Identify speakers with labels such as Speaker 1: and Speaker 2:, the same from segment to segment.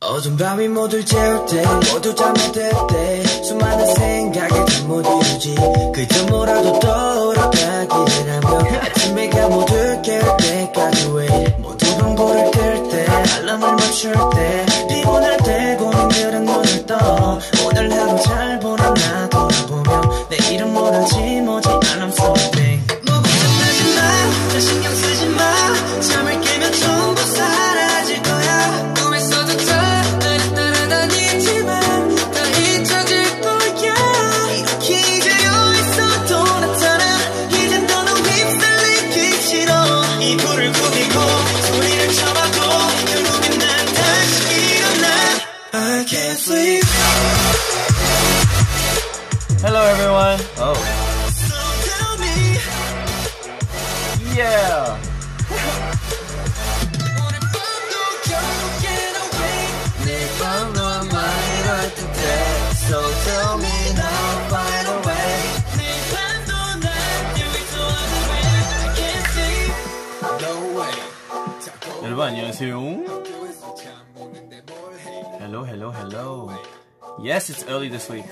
Speaker 1: 어둠 밤이 모두 재울 때 모두 잠이 들때 수많은 생각에 잠못 이루지. 그저 뭐라도 떠오르다기를 하며 아침에가 모두 깨울 때까지 wait 모두 방불을 끌때 알람을 맞출 때 피곤할 때 고민들은 눈을 떠. 오늘 하루 잘 돌아보며 내일
Speaker 2: Yes, it's early this week.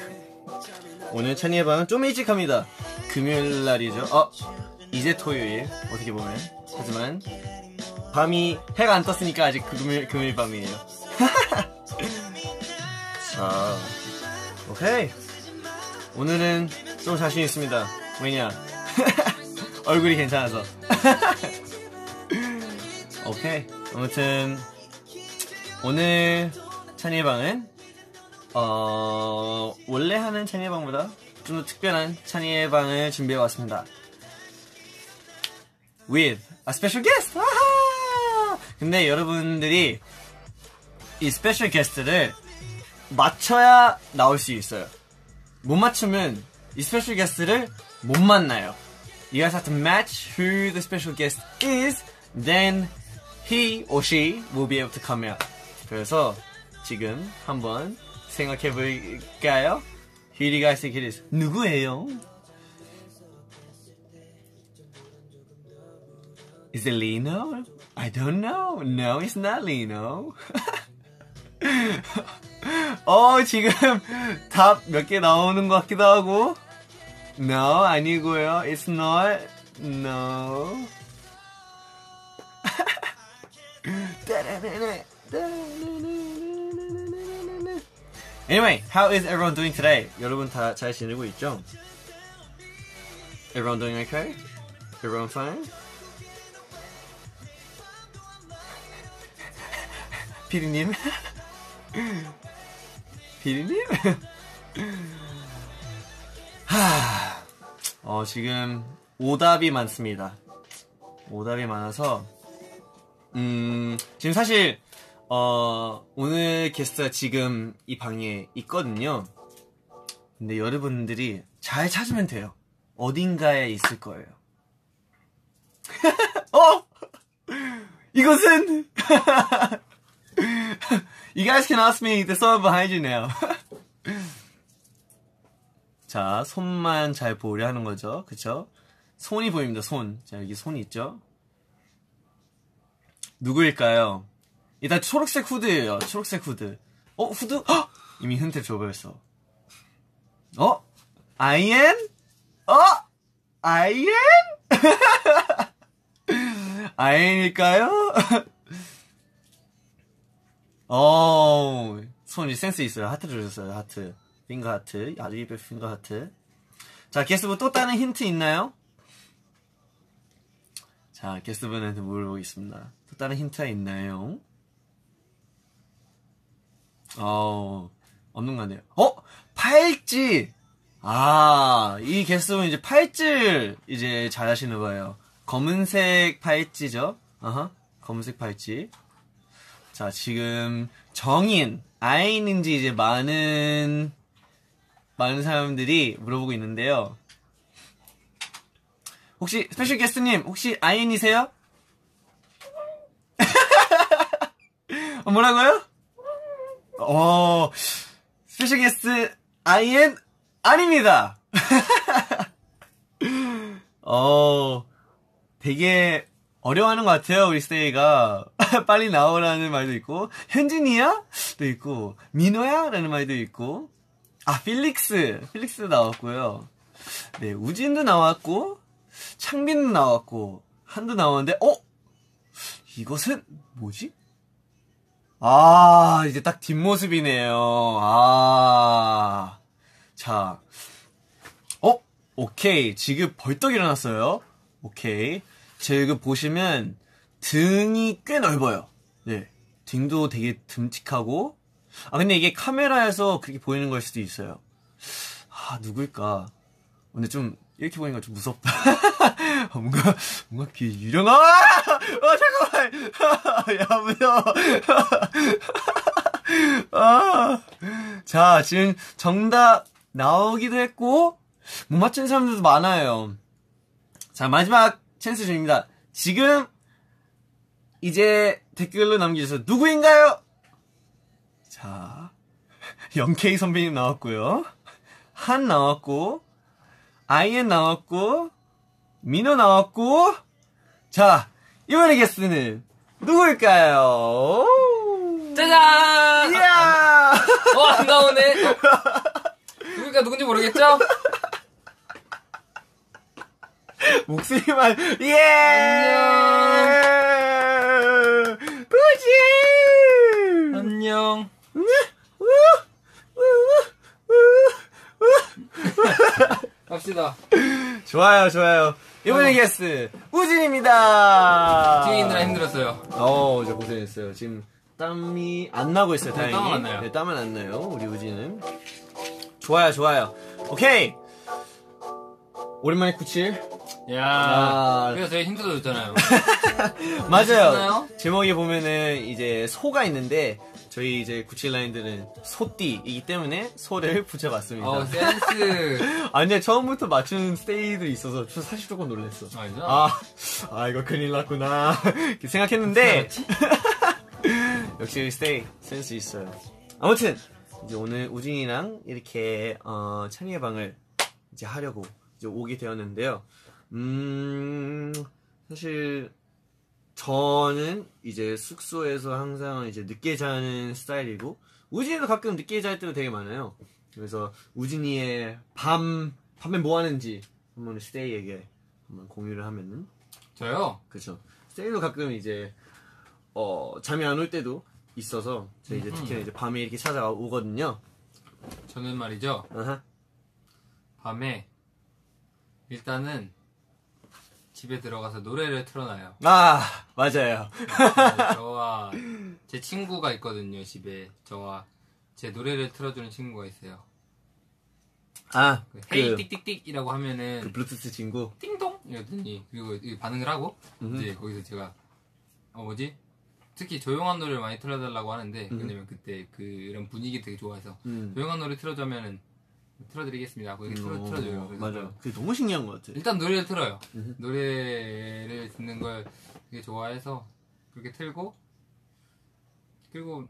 Speaker 2: 오늘 찬이의 방은 좀 일찍 합니다. 금요일 날이죠. 어, 이제 토요일. 어떻게 보면. 하지만 밤이 해가 안 떴으니까 아직 금요일, 금요일 밤이에요. 아, 오케이. 오늘은 좀 자신 있습니다. 왜냐? 얼굴이 괜찮아서. 오케이. 아무튼 오늘 찬이의 방은 어 원래 하는 찬이의 방보다 좀 더 특별한 찬이의 방을 준비해 왔습니다. With a special guest. 아하! 근데 여러분들이 이 special guest를 맞춰야 나올 수 있어요. 못 맞추면 이 special guest를 못 만나요. You guys have to match who the special guest is, then he or she will be able to come out. 그래서 지금 한번 생각해 볼까요? Who do you guys think it is? 누구예요? Is it Lino? I don't know. No, it's not Lino. 어, 지금 답 몇 개 나오는 것 같기도 하고. No, 아니고요. It's not. No. Anyway, how is everyone doing today? 여러분 다 잘 지내고 있죠? Everyone doing okay? Everyone fine? 피디님? 피디님? 하, 어, 지금 오답이 많습니다. 오답이 많아서, 음, 지금 사실, 어, 오늘 게스트가 지금 이 방에 있거든요. 근데 여러분들이 잘 찾으면 돼요. 어딘가에 있을 거예요. 어! 이것은! you guys can ask me the someone behind you now. 자, 손만 잘 보려 하는 거죠. 그쵸? 손이 보입니다, 손. 자, 여기 손이 있죠? 누구일까요? 일단 초록색 후드예요. 초록색 후드. 어, 후드? 헉! 이미 힌트 줘버렸어. 어? 아이엔? 어? 아이엔? 아이엔일까요? 어, 손이 센스 있어요. 하트 주셨어요. 하트. finger heart. 아주 이쁜 finger heart. 자, 게스트분 또 다른 힌트 있나요? 자, 게스트분한테 물어보겠습니다. 또 다른 힌트가 있나요? 어, 없는 것 같네요. 어? 팔찌! 아, 이 게스트분 이제 팔찌를 이제 잘 하시는 거예요. 검은색 팔찌죠? 어허, 검은색 팔찌. 자, 지금 정인, 아이엔인지 이제 많은, 많은 사람들이 물어보고 있는데요. 혹시, special guest님, 혹시 아이엔이세요? 어, 뭐라고요? 어, special guest 아이엔 아닙니다. 어, 되게 어려워하는 것 같아요, 우리 스테이가. 빨리 나오라는 말도 있고, 현진이야? 도 있고, 민호야? 라는 말도 있고, 아, 필릭스. 필릭스 나왔고요. 네, 우진도 나왔고, 창빈도 나왔고, 한도 나왔는데, 어? 이것은 뭐지? 아, 이제 딱 뒷모습이네요. 아. 자. 어? 오케이. 지금 벌떡 일어났어요. 오케이. 지금 보시면 등이 꽤 넓어요. 네. 등도 되게 듬직하고. 아, 근데 이게 카메라에서 그렇게 보이는 걸 수도 있어요. 아, 누굴까? 근데 좀, 이렇게 보니까 좀 무섭다. 아, 뭔가, 뭔가 귀 유령아! 아, 잠깐만! 야, 무서워. 아. 자, 지금 정답 나오기도 했고, 못 맞춘 사람들도 많아요. 자, 마지막 찬스 중입니다. 지금, 이제 댓글로 남겨주셔서 누구인가요? 자, 영케이 선배님 나왔고요. 한 나왔고, 아이엔 나왔고, 민호 나왔고, 자, 이번에 게스트는 누구일까요?
Speaker 3: 짜잔!
Speaker 2: 이야!
Speaker 3: 어, 안 나오네. 어. 누굴까 누군지 모르겠죠?
Speaker 2: 목소리만, 예! 꾸지!
Speaker 3: 안녕. 갑시다.
Speaker 2: 좋아요, 좋아요. 이번에
Speaker 3: 어.
Speaker 2: 게스트, 우진입니다!
Speaker 3: 있느라 힘들었어요.
Speaker 2: 어, 이제 고생했어요. 지금 땀이 안 나고 있어요,
Speaker 3: 네,
Speaker 2: 다행히.
Speaker 3: 땀은 안 나요.
Speaker 2: 네, 땀은 안 나요, 우리 우진은. 좋아요, 좋아요. 오케이! 오랜만에 97.
Speaker 3: 야
Speaker 2: 아.
Speaker 3: 그래서 힌트도 줬잖아요.
Speaker 2: 맞아요. 제목에 보면은 이제 소가 있는데, 저희 이제 97 라인들은 소띠이기 때문에 소를 붙여봤습니다.
Speaker 3: 어, 센스.
Speaker 2: 아, 근데 처음부터 맞춘 스테이도 있어서 저 사실 조금 놀랐어.
Speaker 3: 아니죠?
Speaker 2: 아, 아 이거 큰일 났구나 생각했는데 역시 스테이 센스 있어요. 아무튼 이제 오늘 우진이랑 이렇게 어, 찬이의 방을 이제 하려고 이제 오게 되었는데요. 음 사실 저는 이제 숙소에서 항상 이제 늦게 자는 스타일이고 우진이도 가끔 늦게 잘 때도 되게 많아요. 그래서 우진이의 밤 밤에 뭐 하는지 한번 스테이에게 한번 공유를 하면은
Speaker 3: 저요?
Speaker 2: 그쵸. 스테이도 가끔 이제, 어, 잠이 안 올 때도 있어서, 제가 이제
Speaker 3: 음흠.
Speaker 2: 특히 나 이제 밤에 이렇게 찾아오거든요.
Speaker 3: 저는 말이죠.
Speaker 2: 아하.
Speaker 3: 밤에 일단은 집에 들어가서 노래를 틀어놔요.
Speaker 2: 아, 맞아요.
Speaker 3: 네, 저와 제 친구가 있거든요, 집에. 저와 제 노래를 틀어주는 친구가 있어요.
Speaker 2: 아,
Speaker 3: 그
Speaker 2: 그,
Speaker 3: 헤이 띡띡띡이라고 하면은
Speaker 2: 그 블루투스 친구.
Speaker 3: 띵동 이러더니 그리고 이 반응을 하고
Speaker 2: 음흠.
Speaker 3: 이제 거기서 제가 어 뭐지 특히 조용한 노래를 많이 틀어달라고 하는데 왜냐면 그때 그 이런 분위기 되게 좋아해서
Speaker 2: 음.
Speaker 3: 조용한 노래 틀어주면은 틀어드리겠습니다 이렇게 틀어,
Speaker 2: 어,
Speaker 3: 틀어줘요 그래서
Speaker 2: 맞아요. 그게 너무 신기한 것 같아.
Speaker 3: 일단 노래를 틀어요
Speaker 2: 음흠.
Speaker 3: 노래를 듣는 걸 되게 좋아해서 그렇게 틀고 그리고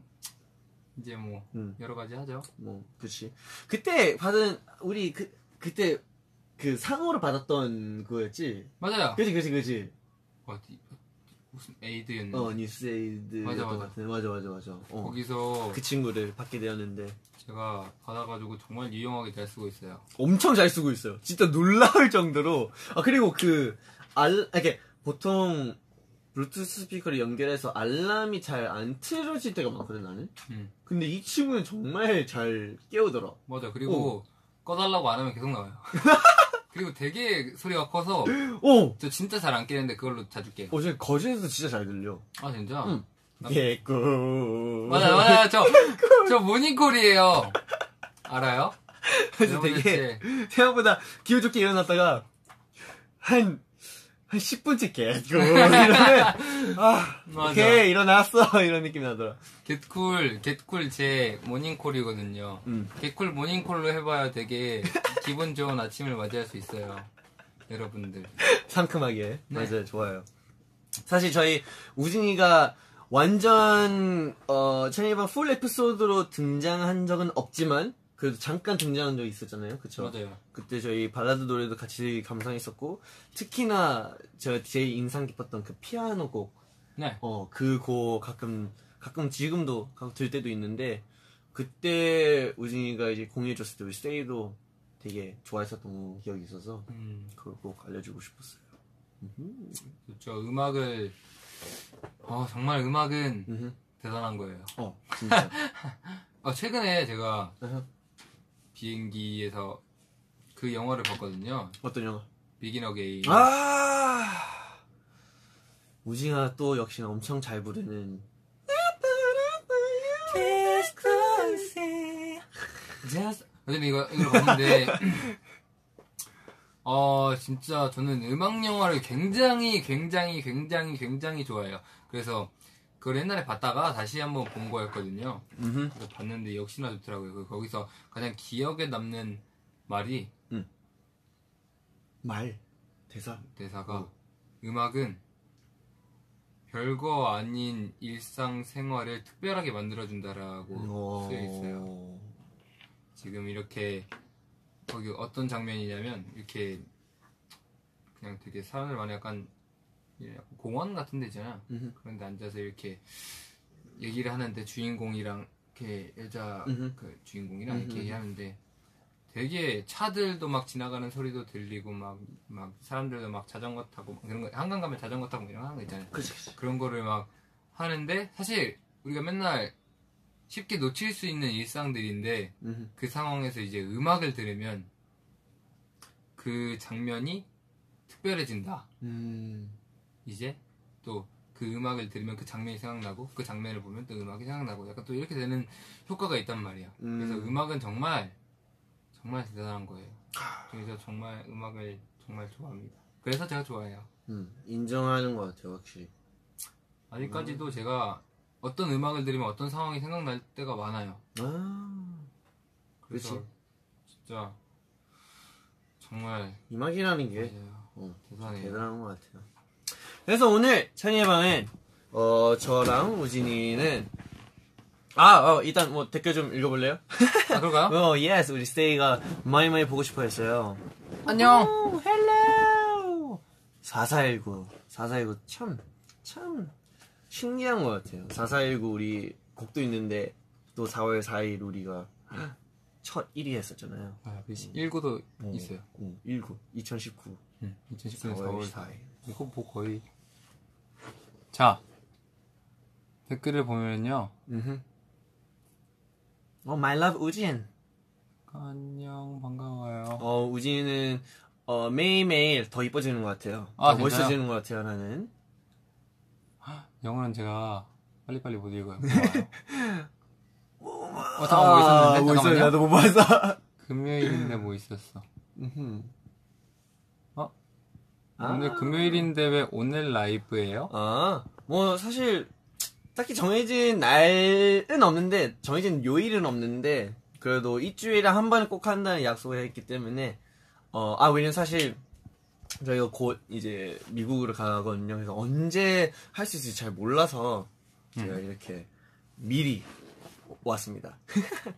Speaker 3: 이제 뭐
Speaker 2: 음.
Speaker 3: 여러 가지 하죠
Speaker 2: 뭐, 그치. 그때 받은, 우리 그, 그때, 그 상으로 받았던 그거였지?
Speaker 3: 맞아요
Speaker 2: 그치, 그치, 그치.
Speaker 3: 어디 무슨 에이드였는데
Speaker 2: 어, 뉴스 에이드.
Speaker 3: 맞아, 맞아.
Speaker 2: 같은. 맞아, 맞아, 맞아. 어.
Speaker 3: 거기서
Speaker 2: 그 친구를 받게 되었는데.
Speaker 3: 제가 받아가지고 정말 유용하게 잘 쓰고 있어요.
Speaker 2: 엄청 잘 쓰고 있어요. 진짜 놀라울 정도로. 아, 그리고 그, 알, 이렇게, 보통, 블루투스 스피커를 연결해서 알람이 잘 안 틀어질 때가 많거든, 나는.
Speaker 3: 음.
Speaker 2: 근데 이 친구는 정말 잘 깨우더라.
Speaker 3: 맞아. 그리고 꺼달라고 안 하면 계속 나와요. 그리고 되게 소리가 커서
Speaker 2: 오!
Speaker 3: 저 진짜 잘 안 깨는데 그걸로 자주 깨요.
Speaker 2: 어, 저 거실에서 진짜 잘 들려.
Speaker 3: 아 진짜?
Speaker 2: 응.
Speaker 3: 나-
Speaker 2: Get Cool.
Speaker 3: 맞아 맞아 저저 모닝콜이에요. 알아요?
Speaker 2: 그래서 되게, 생각보다 기분 좋게 일어났다가, 한, 한 10분째 Get Cool. 이러면, 아,
Speaker 3: 맞아.
Speaker 2: 오케이, 일어났어. 이런 느낌이 나더라.
Speaker 3: Get Cool Get Cool 제 모닝콜이거든요.
Speaker 2: 음.
Speaker 3: Get Cool 모닝콜로 해봐야 되게 기분 좋은 아침을 맞이할 수 있어요. 여러분들.
Speaker 2: 상큼하게.
Speaker 3: 네.
Speaker 2: 맞아요, 좋아요. 사실 저희 우진이가 완전 어 찬이방 full 에피소드로 등장한 적은 없지만 그래도 잠깐 등장한 적 있었잖아요. 그쵸?
Speaker 3: 맞아요.
Speaker 2: 그때 저희 발라드 노래도 같이 감상했었고 특히나 제가 제일 인상 깊었던 그 피아노 곡
Speaker 3: 네.
Speaker 2: 어, 그 곡 가끔, 가끔 지금도 가끔 들 때도 있는데, 그때 우진이가 이제 공유해줬을 때 우리 스테이도 되게 좋아했었던 기억이 있어서,
Speaker 3: 음,
Speaker 2: 그걸 꼭 알려주고 싶었어요.
Speaker 3: 그렇죠. 음악을 어, 정말 음악은
Speaker 2: 음흠.
Speaker 3: 대단한 거예요.
Speaker 2: 어, 진짜.
Speaker 3: 어, 최근에 제가. 비행기에서 그 영화를 봤거든요.
Speaker 2: 어떤 영화?
Speaker 3: Begin Again.
Speaker 2: 아! 우진아 또 역시나 엄청 잘 부르는.
Speaker 3: 어쨌든 이거 이걸 봤는데 어 진짜 저는 음악 영화를 굉장히 굉장히 굉장히 굉장히 좋아해요. 그래서 그걸 옛날에 봤다가 다시 한번 본 거였거든요.
Speaker 2: 음흠.
Speaker 3: 그래서 봤는데 역시나 좋더라고요. 그 거기서 가장 기억에 남는 말이
Speaker 2: 말. 대사.
Speaker 3: 대사가 음악은 별거 아닌 일상 생활을 특별하게 만들어준다라고
Speaker 2: 어.
Speaker 3: 쓰여 있어요. 지금 이렇게 거기 어떤 장면이냐면 이렇게 그냥 되게 사람들 많이 약간 공원 같은 데 있잖아.
Speaker 2: 음흠.
Speaker 3: 그런데 앉아서 이렇게 얘기를 하는데 주인공이랑 이렇게 여자
Speaker 2: 음흠.
Speaker 3: 그 주인공이랑 이렇게
Speaker 2: 음흠.
Speaker 3: 얘기하는데 되게 차들도 막 지나가는 소리도 들리고 막 막 사람들도 막 자전거 타고 막 그런 거 한강 가면 자전거 타고 이런 거 있잖아요.
Speaker 2: 그치, 그치.
Speaker 3: 그런 거를 막 하는데 사실 우리가 맨날 쉽게 놓칠 수 있는 일상들인데. 그 상황에서 이제 음악을 들으면 그 장면이 특별해진다.
Speaker 2: 음.
Speaker 3: 이제 또 그 음악을 들으면 그 장면이 생각나고 그 장면을 보면 또 음악이 생각나고 약간 또 이렇게 되는 효과가 있단 말이야.
Speaker 2: 음.
Speaker 3: 그래서 음악은 정말 정말 대단한 거예요. 그래서 정말 음악을 정말 좋아합니다. 그래서 제가 좋아해요.
Speaker 2: 음. 인정하는 것 같아요, 확실히.
Speaker 3: 아직까지도 제가 어떤 음악을 들으면 어떤 상황이 생각날 때가 많아요.
Speaker 2: 아.
Speaker 3: 그래서
Speaker 2: 그치.
Speaker 3: 진짜 정말
Speaker 2: 음악이라는 게. 어,
Speaker 3: 대단해요.
Speaker 2: 대단한 것 같아요. 그래서 오늘 찬이의 방은 어 저랑 우진이는 아 어, 일단 뭐 댓글 좀 읽어볼래요?
Speaker 3: 아, 그럴까요?
Speaker 2: 어 yes 우리 스테이가 많이 많이 보고 싶어했어요.
Speaker 3: 안녕.
Speaker 2: hello 4419 4419 참 참 신기한 것 같아요. 4419 우리 곡도 있는데 또 4월 4일 우리가 첫 1위 했었잖아요.
Speaker 3: 아, 19도 있어요.
Speaker 2: 응, 19 2019
Speaker 3: 응, 2019년
Speaker 2: 4월
Speaker 3: 4월
Speaker 2: 4일.
Speaker 3: 이거 뭐 거의 자 댓글을 보면요.
Speaker 2: 음흠. 어, my love 우진.
Speaker 3: 안녕 반가워요.
Speaker 2: 어, 우진은 어, 매일매일 더 이뻐지는 것 같아요.
Speaker 3: 아,
Speaker 2: 더
Speaker 3: 진짜요?
Speaker 2: 멋있어지는 것 같아요, 나는.
Speaker 3: 영어는 제가 빨리빨리 못 읽어요. 어,
Speaker 2: 아,
Speaker 3: 잠깐 뭐 있었는데?
Speaker 2: 뭐 있어요?
Speaker 3: 잠깐만요.
Speaker 2: 나도 못 봤어.
Speaker 3: 금요일인데 뭐 있었어?
Speaker 2: 음흠.
Speaker 3: 어?
Speaker 2: 아.
Speaker 3: 오늘 금요일인데 왜 오늘 라이브예요?
Speaker 2: 아, 뭐, 사실, 딱히 정해진 날은 없는데, 정해진 요일은 없는데, 그래도 일주일에 한 번은 꼭 한다는 약속을 했기 때문에, 어, 아, 왜냐면 사실, 저희가 곧 이제 미국으로 가거든요. 그래서 언제 할 수 있을지 잘 몰라서, 제가 이렇게 미리 왔습니다.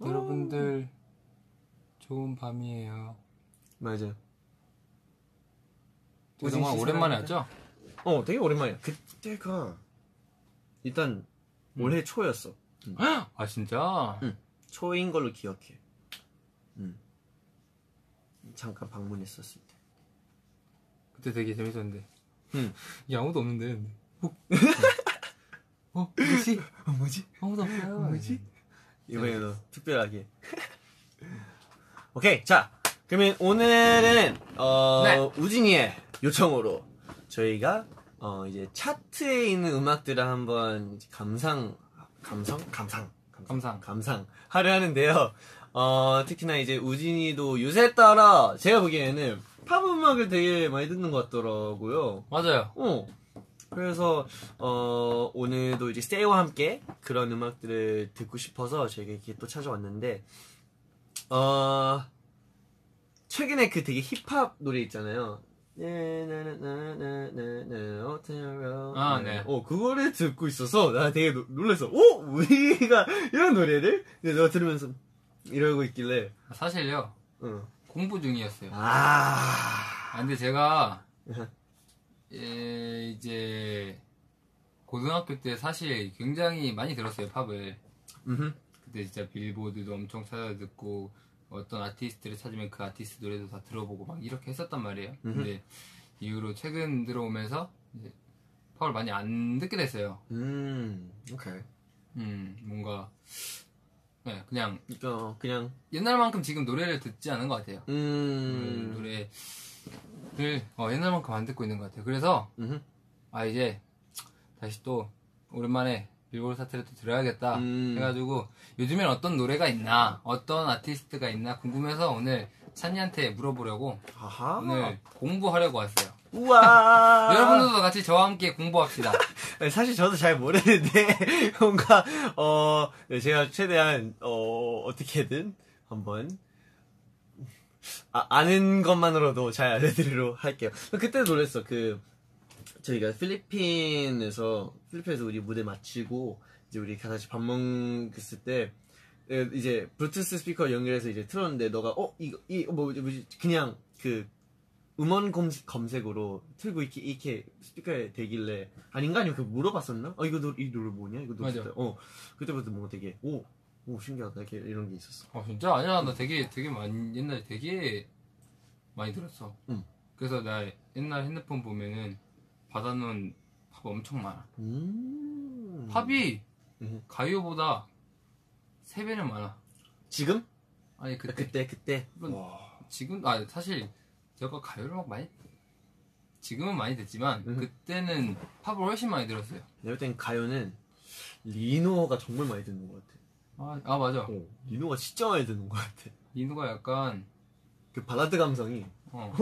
Speaker 3: 여러분들 좋은 밤이에요.
Speaker 2: 맞아요. 씨
Speaker 3: 오랜만에. 왔죠?
Speaker 2: 어, 되게 오랜만이야. 그때가, 일단, 올해 초였어.
Speaker 3: 아 진짜?
Speaker 2: 응. 초인 걸로 기억해. 음. 잠깐 방문했었을 때.
Speaker 3: 그때 되게 재밌었는데.
Speaker 2: 응.
Speaker 3: 이게 아무도 없는데. 어? 어? 뭐지?
Speaker 2: 뭐지?
Speaker 3: 아무도 없어요.
Speaker 2: 뭐지? 이번에도 특별하게. 오케이, 자, 그러면 오늘은 어,
Speaker 3: 네.
Speaker 2: 우진이의 요청으로 저희가 어, 이제 차트에 있는 음악들을 한번 감상, 감상, 감상,
Speaker 3: 감상.
Speaker 2: 감상 하려 하는데요. 어, 특히나 이제 우진이도 요새 따라 제가 보기에는 팝 음악을 되게 많이 듣는 것 같더라고요.
Speaker 3: 맞아요.
Speaker 2: 어. 그래서 어 오늘도 이제 스테이와 함께 그런 음악들을 듣고 싶어서 저희가 이렇게 또 찾아왔는데 어 최근에 그 되게 힙합 노래 있잖아요. 예, 나나나나나나 어때요?
Speaker 3: 아, 네.
Speaker 2: 어 그거를 듣고 있어서 나 되게 노- 놀랐어. 오 우리가 이런 노래를 내가 들으면서 이러고 있길래.
Speaker 3: 사실요
Speaker 2: 응.
Speaker 3: 공부 중이었어요.
Speaker 2: 아.
Speaker 3: 아, 근데 제가
Speaker 2: 음.
Speaker 3: 예, 이제 고등학교 때 사실 굉장히 많이 들었어요 팝을.
Speaker 2: 음.
Speaker 3: 그때 진짜 빌보드도 엄청 찾아 듣고 어떤 아티스트를 찾으면 그 아티스트 노래도 다 들어보고 막 이렇게 했었단 말이에요. 근데 이후로 최근 들어오면서 이제 팝을 많이 안 듣게 됐어요.
Speaker 2: 음. 오케이.
Speaker 3: 음, 뭔가 네, 그냥
Speaker 2: 그러니까 그냥
Speaker 3: 옛날만큼 지금 노래를 듣지 않은 것 같아요.
Speaker 2: 음.
Speaker 3: 노래를 어, 옛날만큼 안 듣고 있는 것 같아요. 그래서
Speaker 2: 음.
Speaker 3: 아 이제 다시 또 오랜만에 빌보드 사태를 또 들어야겠다
Speaker 2: 음.
Speaker 3: 해가지고 요즘엔 어떤 노래가 있나 어떤 아티스트가 있나 궁금해서 오늘 찬이한테 물어보려고
Speaker 2: 아하.
Speaker 3: 오늘 공부하려고 왔어요.
Speaker 2: 우와.
Speaker 3: 여러분들도 같이 저와 함께 공부합시다.
Speaker 2: 사실 저도 잘 모르는데 뭔가 어 네, 제가 최대한 어 어떻게든 한번 아, 아는 것만으로도 잘 알려드리도록 할게요. 그때 놀랬어. 그 저희가 필리핀에서 필리핀에서 우리 무대 마치고 이제 우리 같이 밥 먹었을 때 에, 이제 블루투스 스피커 연결해서 이제 틀었는데 너가 어 이거 이뭐 뭐지 그냥 그 음원 검색, 검색으로 틀고 이렇게, 이렇게 스피커에 대길래 아닌가 아니면 그 물어봤었나? 어 이거 노, 이 노래 뭐냐? 이거 노래
Speaker 3: 맞아.
Speaker 2: 어 그때부터 뭔가 되게 오, 오 신기하다 이렇게 이런 게 있었어.
Speaker 3: 어 진짜 아니야 나 되게 되게 많이 옛날에 되게 많이 들었어.
Speaker 2: 응.
Speaker 3: 그래서 나 옛날 핸드폰 보면은 받아놓은 팝 엄청 많아.
Speaker 2: 음.
Speaker 3: 팝이
Speaker 2: 음.
Speaker 3: 가요보다 3배는 많아.
Speaker 2: 지금?
Speaker 3: 아니
Speaker 2: 아,
Speaker 3: 그때
Speaker 2: 그때 그때.
Speaker 3: 물론
Speaker 2: 와.
Speaker 3: 지금 아 사실 제가 가요를 막 많이 지금은 많이 듣지만
Speaker 2: 음.
Speaker 3: 그때는 팝을 훨씬 많이 들었어요.
Speaker 2: 내가 볼땐 가요는 리노가 정말 많이 듣는 것 같아.
Speaker 3: 아, 아 맞아.
Speaker 2: 어, 리노가 진짜 많이 듣는 것 같아.
Speaker 3: 리노가 약간
Speaker 2: 그 발라드 감성이.
Speaker 3: 어,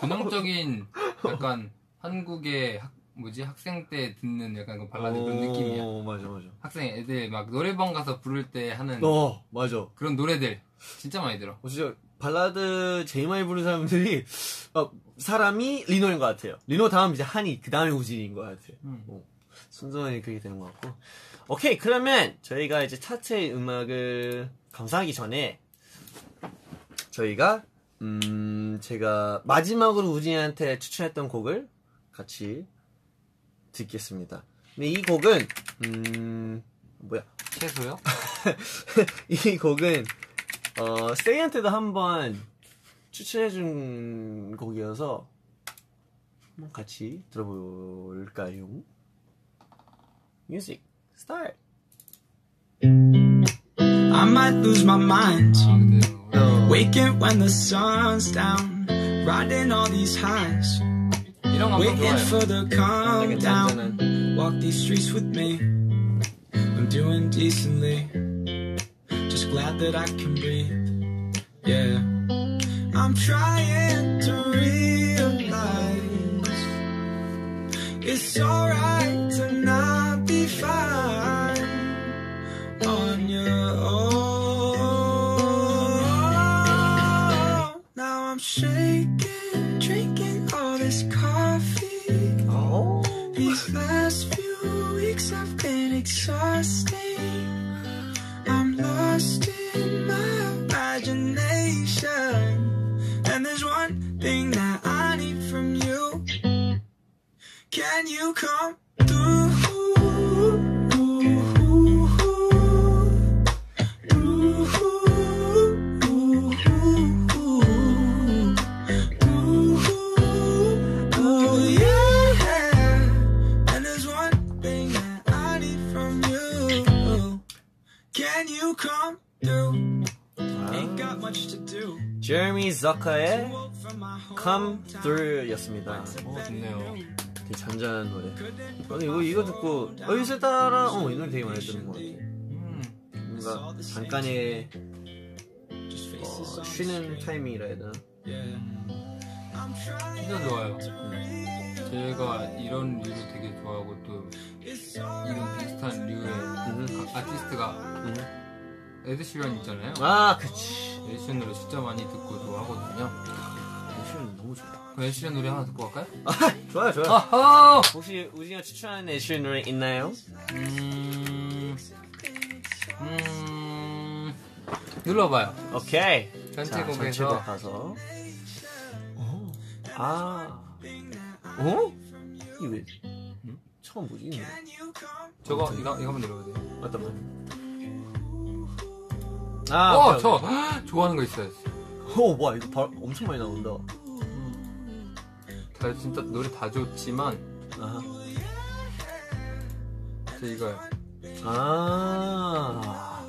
Speaker 3: 전형적인 약간 한국의 학, 뭐지 학생 때 듣는 약간 그 발라드 그런 느낌이야.
Speaker 2: 어 맞아 맞아.
Speaker 3: 학생 애들 막 노래방 가서 부를 때 하는
Speaker 2: 어 맞아.
Speaker 3: 그런 노래들 진짜 많이 들어.
Speaker 2: 어, 진짜 발라드 제일 많이 부르는 사람들이 어, 사람이 리노인 것 같아요. 리노 다음 이제 한이 그 다음에 우진인 것 같아요.
Speaker 3: 음.
Speaker 2: 어, 순서는 그렇게 되는 것 같고. 오케이 그러면 저희가 이제 차트의 음악을 감상하기 전에 저희가 음 제가 마지막으로 우진이한테 추천했던 곡을 같이 듣겠습니다. 근데 이 곡은 음 뭐야
Speaker 3: 채소요?
Speaker 2: 이 곡은 어 세이한테도 한번 추천해준 곡이어서 한번 같이 들어볼까요? 뮤직 스타트.
Speaker 1: I might lose my mind.
Speaker 3: 아
Speaker 2: 어,
Speaker 1: Waking when the sun's down. Riding all these highs.
Speaker 3: You don't
Speaker 1: Waiting for the calm like down. Walk these streets with me. I'm doing decently. Just glad that I can breathe. Yeah. I'm trying to realize it's alright. from you. Can you come through? Ain't got much to do.
Speaker 2: 제르미 저커의
Speaker 1: Woke from my
Speaker 2: Come
Speaker 1: hometown.
Speaker 2: Through였습니다.
Speaker 3: 어 좋네요.
Speaker 2: 되게 잔잔한 노래. 나도 이거 이거 듣고 어 이거 따라 어이 노래 되게 많이 듣는 것 같아.
Speaker 3: 음,
Speaker 2: 뭔가 잠깐의 어, 쉬는. 타이밍이라 해야 되나?
Speaker 3: 진짜 좋아요. 제가 이런 류를 되게 좋아하고 또 이런 비슷한 류의
Speaker 2: 음.
Speaker 3: 아- 아티스트가
Speaker 2: 음.
Speaker 3: 에드시런 있잖아요.
Speaker 2: 아 그치.
Speaker 3: 에드시런 노래 진짜 많이 듣고 좋아하거든요.
Speaker 2: 애쉬는 너무 좋아.
Speaker 3: 애쉬의 노래 하나 듣고 갈까요?
Speaker 2: 아, 좋아요, 좋아요.
Speaker 3: 아하!
Speaker 2: 혹시 우진이가 추천하는 애쉬 노래 있나요?
Speaker 3: 음, 음, 눌러봐요.
Speaker 2: 오케이.
Speaker 3: 전체
Speaker 2: 자,
Speaker 3: 곡에서
Speaker 2: 전체 곡 가서. 오. 아. 어? 이게 왜? 응? 처음 뭐지? 이거?
Speaker 3: 저거 이거 이거 한번 눌러보세요.
Speaker 2: 잠깐만. 아,
Speaker 3: 어, 저 좋아하는 거 있어요.
Speaker 2: 오, 와, 이거 바, 엄청 많이 나온다.
Speaker 3: 다 진짜 노래 다 좋지만
Speaker 2: 아하.
Speaker 3: 저 이거요.
Speaker 2: 아.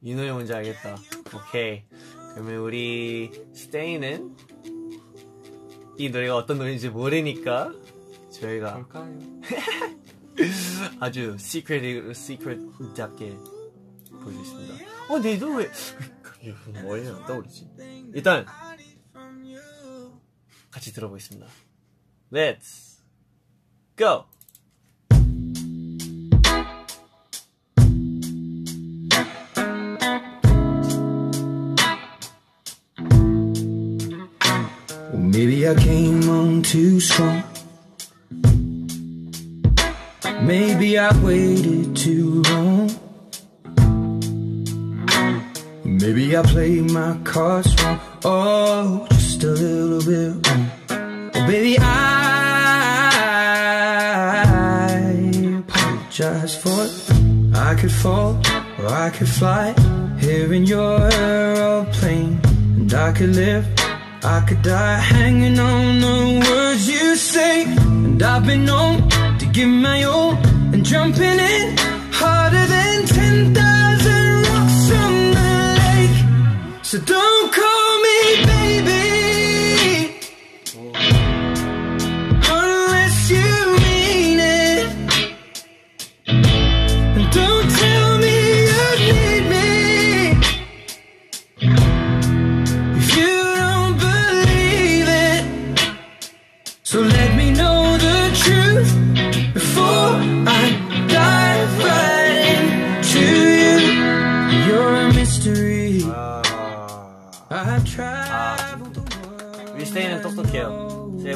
Speaker 2: 이 노래 뭔지 알겠다. 오케이. 그러면 우리 스테이는 이 노래가 어떤 노래인지 모르니까 저희가
Speaker 3: 뭘까요?
Speaker 2: 아주 시크릿 시크릿답게 보여주겠습니다. 어, 내 노래 왜안 떠오르지? 일단 같이 들어보겠습니다. Let's go.
Speaker 1: Maybe I came on too strong. Maybe I waited too long. Maybe I played my cards wrong. Oh, just a little bit wrong. Baby, I apologize for it. I could fall or I could fly here in your aeroplane. And I could live, I could die hanging on the words you say. And I've been known to give my all and jumping in harder than 10,000 rocks on the lake. So don't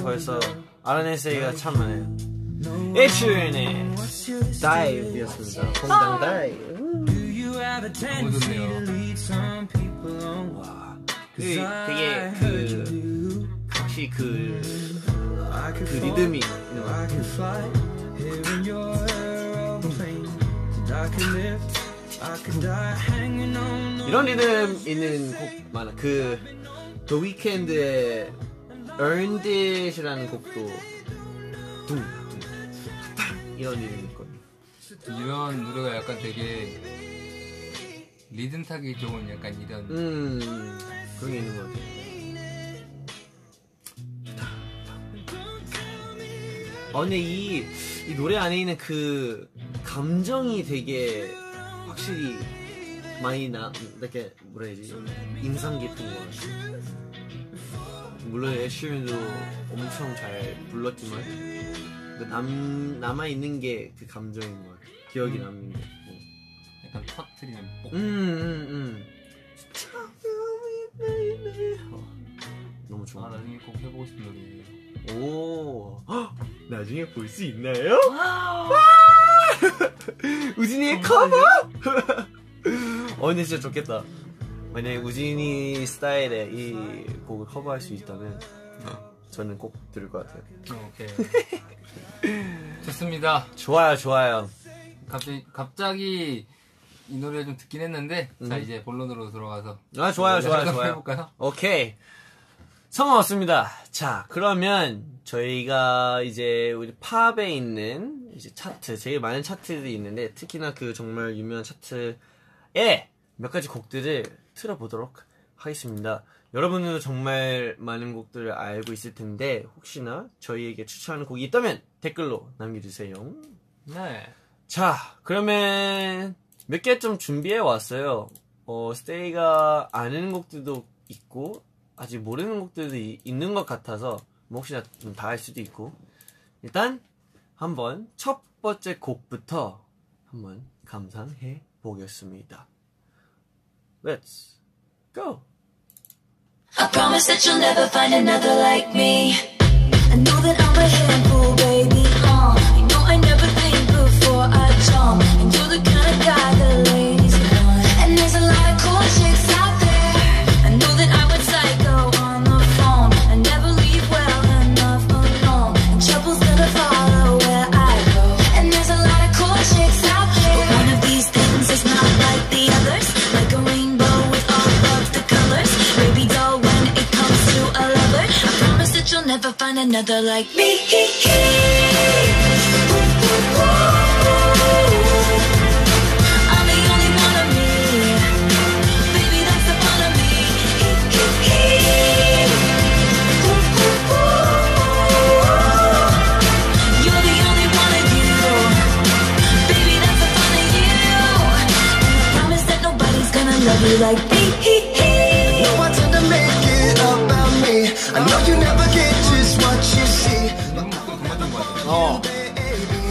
Speaker 2: 스테이 벌써 알아내세기가 참 많아요. 애쉬의 다이브였습니다. 공당 다이브.
Speaker 1: Do you have a tendency to lead some people on?
Speaker 2: 그 되게 그 혹시 그,
Speaker 1: I could
Speaker 2: 그 리듬이 있는 것
Speaker 1: I
Speaker 2: 같아요.
Speaker 1: could fly here in your aeroplane. And I could live, I could die hanging on. the-
Speaker 2: 이런 리듬 있는 곡 많아. 그 The Weeknd의 Earned It이라는 곡도 둥, 둥, 딱 이런 리듬 있거든요.
Speaker 3: 이런 노래가 약간 되게 리듬 타기 좋은 약간 이런
Speaker 2: 음 그런 게 있는 것 같아요. 어 근데 이, 이 노래 안에 있는 그 감정이 되게 확실히 많이 나 이렇게 뭐라 해야지 인상 깊은 것 같아요. 물론 애쉬맨도 엄청 잘 불렀지만 그남 남아 있는 게 그 감정인 것 같아요. 기억이 남는 게. 뭐.
Speaker 3: 약간 터트리는 뽕.
Speaker 2: 음, 음, 음. 어, 너무
Speaker 3: 아
Speaker 2: 좋아.
Speaker 3: 나중에 꼭 해보고 싶은 노래예요.
Speaker 2: 오, 헉, 나중에 볼 수 있나요? 우진이의 커버? 어, 근데 진짜 좋겠다. 만약에 우진이 스타일의 이 곡을 커버할 수 있다면 저는 꼭 들을 것 같아요.
Speaker 3: 어, 오케이. 좋습니다.
Speaker 2: 좋아요, 좋아요.
Speaker 3: 갑자기 갑자기 이 노래를 좀 듣긴 했는데 자
Speaker 2: 음.
Speaker 3: 이제 본론으로 들어가서
Speaker 2: 아, 좋아요,
Speaker 3: 노래
Speaker 2: 좋아요, 좋아요.
Speaker 3: 해볼까요?
Speaker 2: 오케이. 성공 없습니다. 자, 그러면 저희가 이제 우리 팝에 있는 이제 차트, 제일 많은 차트들이 있는데 특히나 그 정말 유명한 차트에 몇 가지 곡들을 틀어보도록 하겠습니다. 여러분들도 정말 많은 곡들을 알고 있을 텐데 혹시나 저희에게 추천하는 곡이 있다면 댓글로 남겨주세요.
Speaker 3: 네.
Speaker 2: 자, 그러면 몇 개 좀 준비해 왔어요. 어, 스테이가 아는 곡들도 있고, 아직 모르는 곡들도 이- 있는 것 같아서, 뭐 혹시나 좀다할 수도 있고. 일단, 한번 첫 번째 곡부터 한번 감상해 보겠습니다. Let's go!
Speaker 4: I promise that you'll never find another like me. I know that I'm a handful, baby. Know I never think before I jump, and you're the kind of guy the find another like me. I'm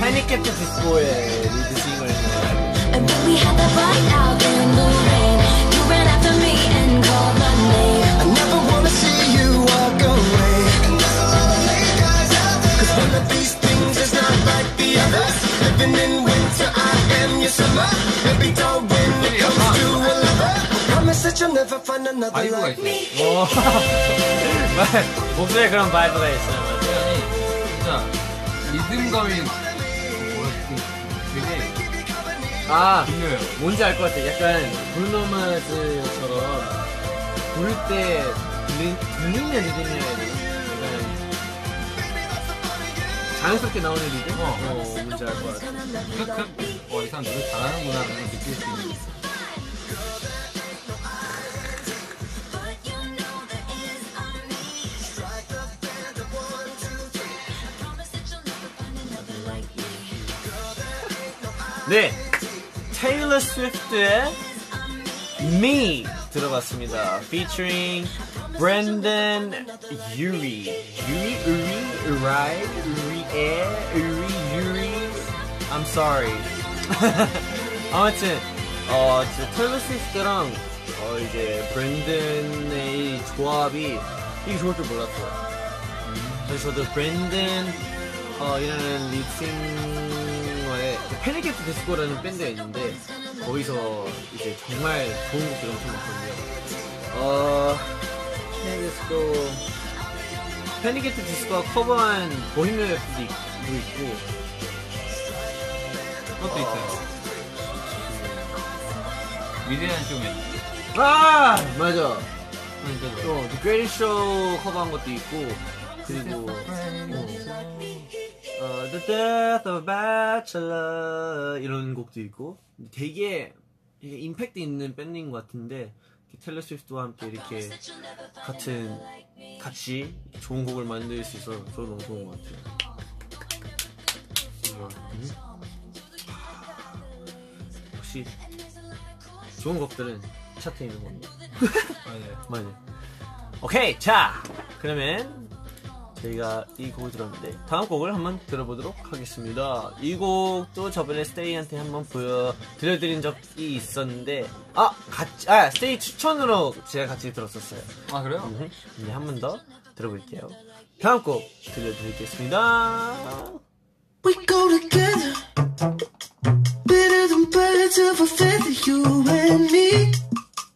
Speaker 2: 패닉캡트 디스코의 리드싱을
Speaker 4: And when we had that fight out in the rain, you ran after me and called my name.
Speaker 1: I never wanna see you walk away. And there's a lot of late guys out there. Cause one of these things is not like the others. Living in winter, I am your summer. Baby, don't when it comes to a lover. Promise that you'll never find another
Speaker 3: 바이브가
Speaker 1: like me.
Speaker 3: 있어요.
Speaker 2: 어. 목소리에 그런 바이브가 있어요. 맞아요.
Speaker 3: 아니, 진짜 리듬감이
Speaker 2: 아,
Speaker 3: 중요해요.
Speaker 2: 뭔지 알 것 같아. 약간 브루노마스처럼 부를 때 들리, 해야 되나? 약간 자연스럽게 나오는 리듬?
Speaker 3: 어.
Speaker 2: 뭔지 알 것 같아.
Speaker 3: 크 어, 이 사람 노래 잘하는구나 라는 걸 느낄 수 있는.
Speaker 2: 네. 테일러 스위프트의 Me 들어봤습니다. featuring Brandon Yuri. Yuri, Uri, Uri, Uri에, Uri, Yuri. I'm sorry. 아무튼, 어, 진짜 테일러 스위프트랑, 어, 이제, 브랜든의 조합이 이게 좋을 줄 몰랐어요. 그래서 저도 브랜든, 어, 이라는 립싱 Panic! At The Disco라는 밴드가 있는데 거기서 이제 정말 좋은 곡들이 엄청 많거든요. 어, Panic Disco, Panic! At The Disco가 커버한 Bohemian Rhapsody도 있고,
Speaker 3: 그것도 있어요. 위대한 쇼맨.
Speaker 2: 아! 맞아. 또, The Greatest Show 커버한 것도 있고, 그리고, 어, The Death of a Bachelor 이런 곡도 있고 되게 임팩트 있는 밴드인 것 같은데 텔러 스위프트와 함께 이렇게 같은 같이 좋은 곡을 만들 수 있어서 저 너무 좋은 것 같아요. 음. 역시 좋은 곡들은 차트에 있는 겁니다.
Speaker 3: 맞아요.
Speaker 2: 맞아요. 오케이, 자 그러면 저희가 이 곡을 들었는데 다음 곡을 한번 들어보도록 하겠습니다. 이 곡도 저번에 스테이한테 한번 보여 들려드린 적이 있었는데 아 같이 아 스테이 추천으로 제가 같이 들었었어요.
Speaker 3: 아, 그래요?
Speaker 2: 음, 이제 한 번 더 들어볼게요. 다음 곡 들려드리겠습니다.
Speaker 1: We go together, better than birds of a feather, you and me.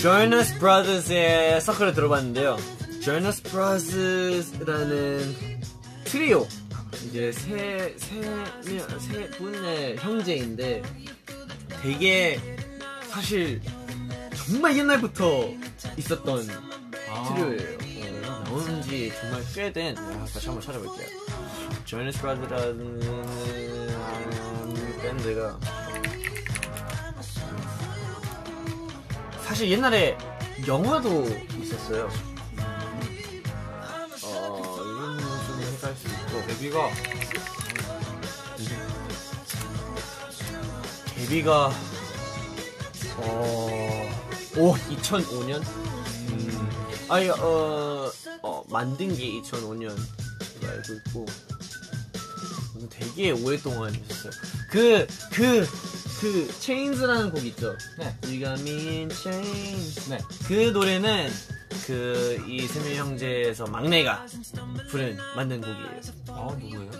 Speaker 2: Jonas Brothers의 Sucker를 들어봤는데요. 조너스 브라더스라는 트리오 이제 세 세세 분의 형제인데 되게 사실 정말 옛날부터 있었던
Speaker 3: 아.
Speaker 2: 트리오예요. 어, 나온 지 정말 꽤 된. 아, 다시 한번 찾아볼게요. 조너스 브라더스라는 밴드가 사실 옛날에 영화도 있었어요. 어, 이거는 좀 헷갈릴 수 있고.
Speaker 3: 데뷔가
Speaker 2: 데뷔가, 어, 오, 2005년? 음, 아니, 어, 어, 만든 게 2005년. 알고 있고. 음, 되게 오랫동안 있었어요. 그, 그, 그, 체인즈라는 곡 있죠?
Speaker 3: 네.
Speaker 2: You got me in chains.
Speaker 3: 네.
Speaker 2: 그 노래는 그 이 세명 형제에서 막내가 부른 만든 곡이에요.
Speaker 3: 아 누구예요?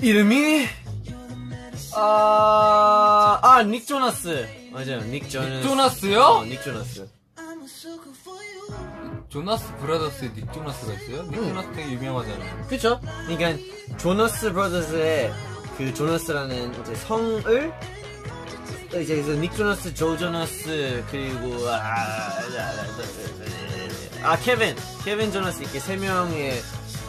Speaker 2: 이름이 아, 아, 닉 조나스. 맞아요. 닉 조나스.
Speaker 3: 조나스요?
Speaker 2: 어, 닉 조나스.
Speaker 3: 조나스 브라더스에 닉 조나스가 있어요? 닉
Speaker 2: 음.
Speaker 3: 조나스 되게 유명하잖아요.
Speaker 2: 그쵸? 그러니까 조너스 브라더스의 그 조너스라는 이제 성을 이제 그래서 닉 조너스, 조 조너스 그리고 아, 아 케빈, 케빈 조너스 이렇게 세 명의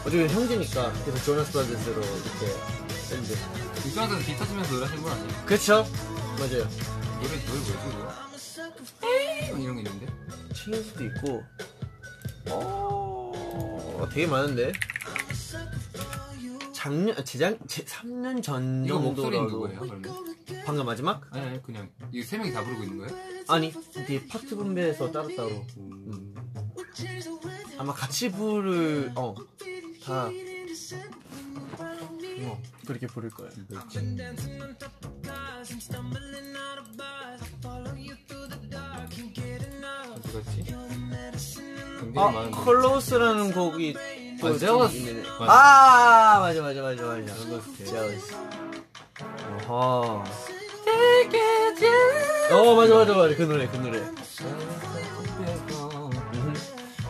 Speaker 2: 보면 형제니까 그래서 조너스 브라더스로 이렇게
Speaker 3: 조나스는 기타 치면서 노래하신 분 아니에요?
Speaker 2: 그쵸? 맞아요.
Speaker 3: 노래 노래 뭐였어? 에이 이런 거 있는데?
Speaker 2: 체인스도 있고 어 되게 많은데 작년 재작 제 3년 전
Speaker 3: 이거
Speaker 2: 정도라도
Speaker 3: 누구예요? 그러면?
Speaker 2: 방금 마지막
Speaker 3: 아니 아니 그냥 이 세 명이 다 부르고 있는 거예요?
Speaker 2: 아니 이게 파트 분배해서 따로 따로
Speaker 3: 음.
Speaker 2: 아마 같이 부를 어다 어, 그렇게 부를 거예요.
Speaker 3: 어디 갔지? 굉장히
Speaker 2: 아
Speaker 3: 많은데.
Speaker 2: 컬로스라는 곡이 또
Speaker 3: 아,
Speaker 2: 좀
Speaker 3: 제어스.
Speaker 2: 있네.
Speaker 3: 맞아.
Speaker 2: 아 맞아 맞아 맞아 맞아.
Speaker 3: 제어스.
Speaker 2: 어허. 어 맞아 맞아 맞아 그 노래 그 노래. 음.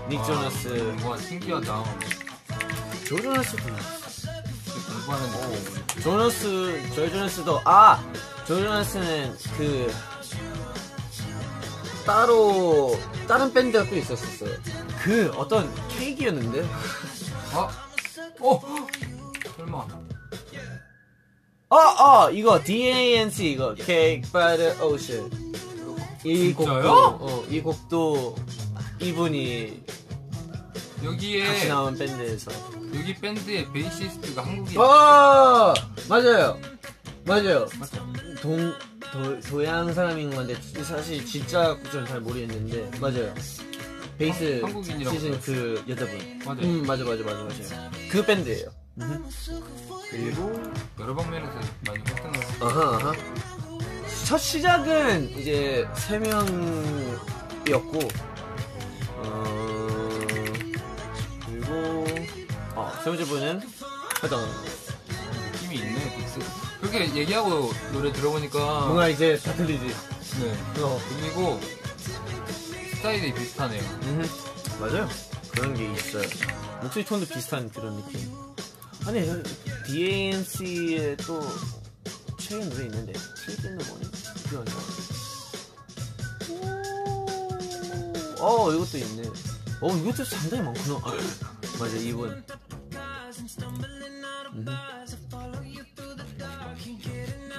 Speaker 2: 닉 조나스.
Speaker 3: 아, 와 신기하다.
Speaker 2: 조 조나스도
Speaker 3: 공부하는 거.
Speaker 2: 조너스, 조이 조너스도, 아! 조이 조너스는 그, 따로, 다른 밴드가 또 있었었어요. 그, 어떤 케이크였는데?
Speaker 3: 아, 어, 설마.
Speaker 2: 어, 어, 이거, DANC, 이거, Cake by the Ocean. 이 곡도,
Speaker 3: 진짜요?
Speaker 2: 어, 이 곡도, 이분이 같이
Speaker 3: 여기에
Speaker 2: 나온 밴드에서.
Speaker 3: 여기 밴드의 베이시스트가 한국인.
Speaker 2: 어! 맞아요. 맞아요.
Speaker 3: 맞죠?
Speaker 2: 동, 도, 도양 사람인 건데, 사실 진짜 구조는 잘 모르겠는데, 맞아요. 베이스
Speaker 3: 한- 한국인이라고
Speaker 2: 치신 그 여자분.
Speaker 3: 맞아요.
Speaker 2: 음, 맞아, 맞아, 맞아, 맞아요. 그 밴드예요 그리고,
Speaker 3: 여러 방면에서 많이 활동을. 하고
Speaker 2: 아하, 아하. 첫 시작은 이제 세 명이었고, 어, 그리고, 어, 세 번째 분은 하던,
Speaker 3: 느낌이 있네. 빅스. 그렇게 얘기하고 노래 들어보니까
Speaker 2: 뭔가 이제 다 들리지.
Speaker 3: 네.
Speaker 2: 어.
Speaker 3: 들리고 스타일이 비슷하네요.
Speaker 2: 음, 맞아요. 그런 게 있어요. 목소리 톤도 비슷한 그런 느낌. 아니, DANC에 또 최근 노래 있는데, 트리트는 뭐니? 아니야? 오, 어, 이것도 있네. 어, 이것도 상당히 많구나. 아, 맞아, 이분. 음.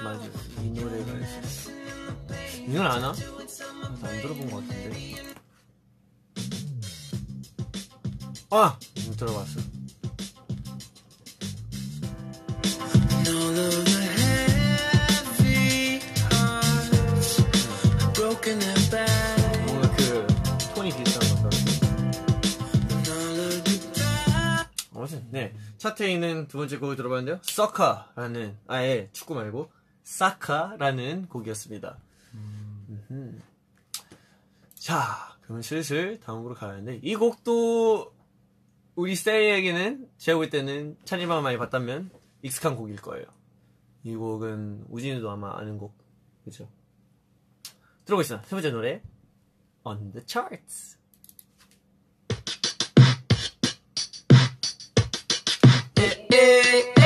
Speaker 2: 맞아, 이 노래가 있어. 이건 아나? 안 들어본 것 같은데. 아! 못 들어봤어.
Speaker 1: And bad.
Speaker 2: 뭔가 그 톤이 비슷한 것 같아.
Speaker 1: And all of the dark.
Speaker 2: 아무튼 네 차트에 있는 두 번째 곡을 들어봤는데요. 서카라는 아예 축구 말고 사카라는 곡이었습니다. 음흠. 자, 그러면 슬슬 다음으로 가는데 이 곡도 우리 세이에게는 제가 볼 때는 찬이방 많이 봤다면 익숙한 곡일 거예요. 이 곡은 우진이도 아마 아는 곡, 그죠? 들어보시죠. 세 번째 노래 On the Charts. 예, 예.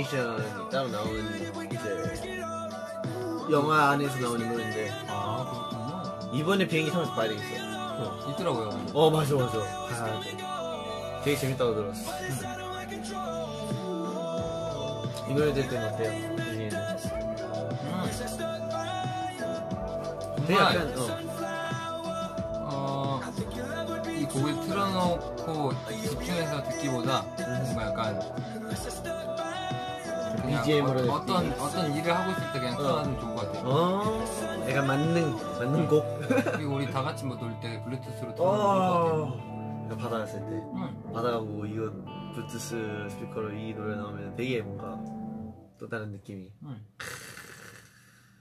Speaker 2: 애니메이션이 따로 나오는 이제 영화 안에서 나오는 노래인데
Speaker 3: 아 그렇군요.
Speaker 2: 이번에 비행기 타면서 봐야 되겠어. 어,
Speaker 3: 있더라고요.
Speaker 2: 어 맞아 맞아. 아, 네. 되게 재밌다고 들었어. 이 노래 들을 때는 어때요? 되게
Speaker 3: 정말
Speaker 2: 약간 어.
Speaker 3: 어, 이 곡을 틀어놓고 집중해서 듣기보다 뭔가 약간
Speaker 2: BGM으로
Speaker 3: 어, 어떤 어떤 일을 하고 있을 때 그냥 틀어놔도 좋을 것 같아요.
Speaker 2: 어, 약간 맞는 맞는 곡.
Speaker 3: 그리고 우리 다 같이 뭐 놀 때 블루투스로 틀어놓으면 좋을 것 같아요.
Speaker 2: 그러니까 바다 갔을 때
Speaker 3: 응.
Speaker 2: 바다 가고 이거 블루투스 스피커로 이 노래 나오면 되게 뭔가 또 다른 느낌이.
Speaker 3: 응.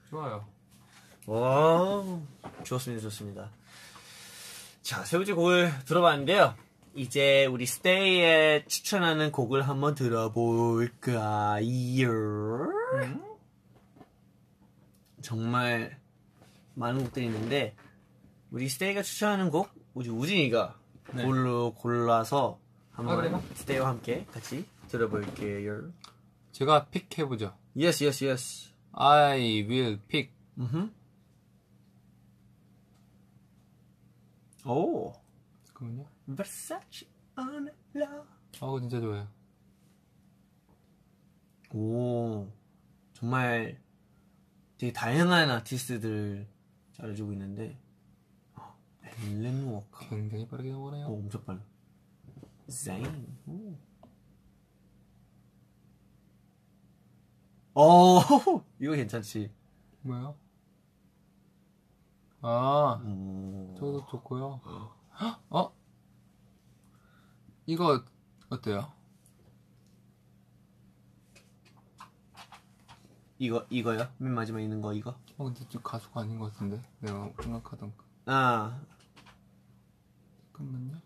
Speaker 3: 좋아요.
Speaker 2: 와, 좋습니다, 좋습니다. 자, 세 번째 곡을 들어봤는데요. 이제 우리 스테이에 추천하는 곡을 한번 들어볼까요? 정말 많은 곡들이 있는데 우리 스테이가 추천하는 곡 우리 우진이가
Speaker 3: 네.
Speaker 2: 골로 골라서 한번
Speaker 3: 아?
Speaker 2: 스테이와 함께 같이 들어볼게요.
Speaker 3: 제가 픽해보죠.
Speaker 2: Yes, yes, yes.
Speaker 3: I will pick.
Speaker 2: 음흠. 오,
Speaker 3: 잠깐만요.
Speaker 2: Versace on love.
Speaker 3: 어 진짜 좋아요.
Speaker 2: 오, 정말 되게 다양한 아티스트들 잘해주고 있는데, 어, 앨런 워커.
Speaker 3: 굉장히 빠르게
Speaker 2: 오,
Speaker 3: 나오네요.
Speaker 2: 엄청 빨라. 자인. 오. 오, 이거 괜찮지.
Speaker 3: 뭐야? 아,
Speaker 2: 오.
Speaker 3: 저도 좋고요. 헉, 어? 이거 어때요?
Speaker 2: 이거, 이거요? 맨 마지막에 있는 거, 이거?
Speaker 3: 어 근데 좀 가수가 아닌 것 같은데 내가 생각하던 그-
Speaker 2: 아,
Speaker 3: 잠깐만요.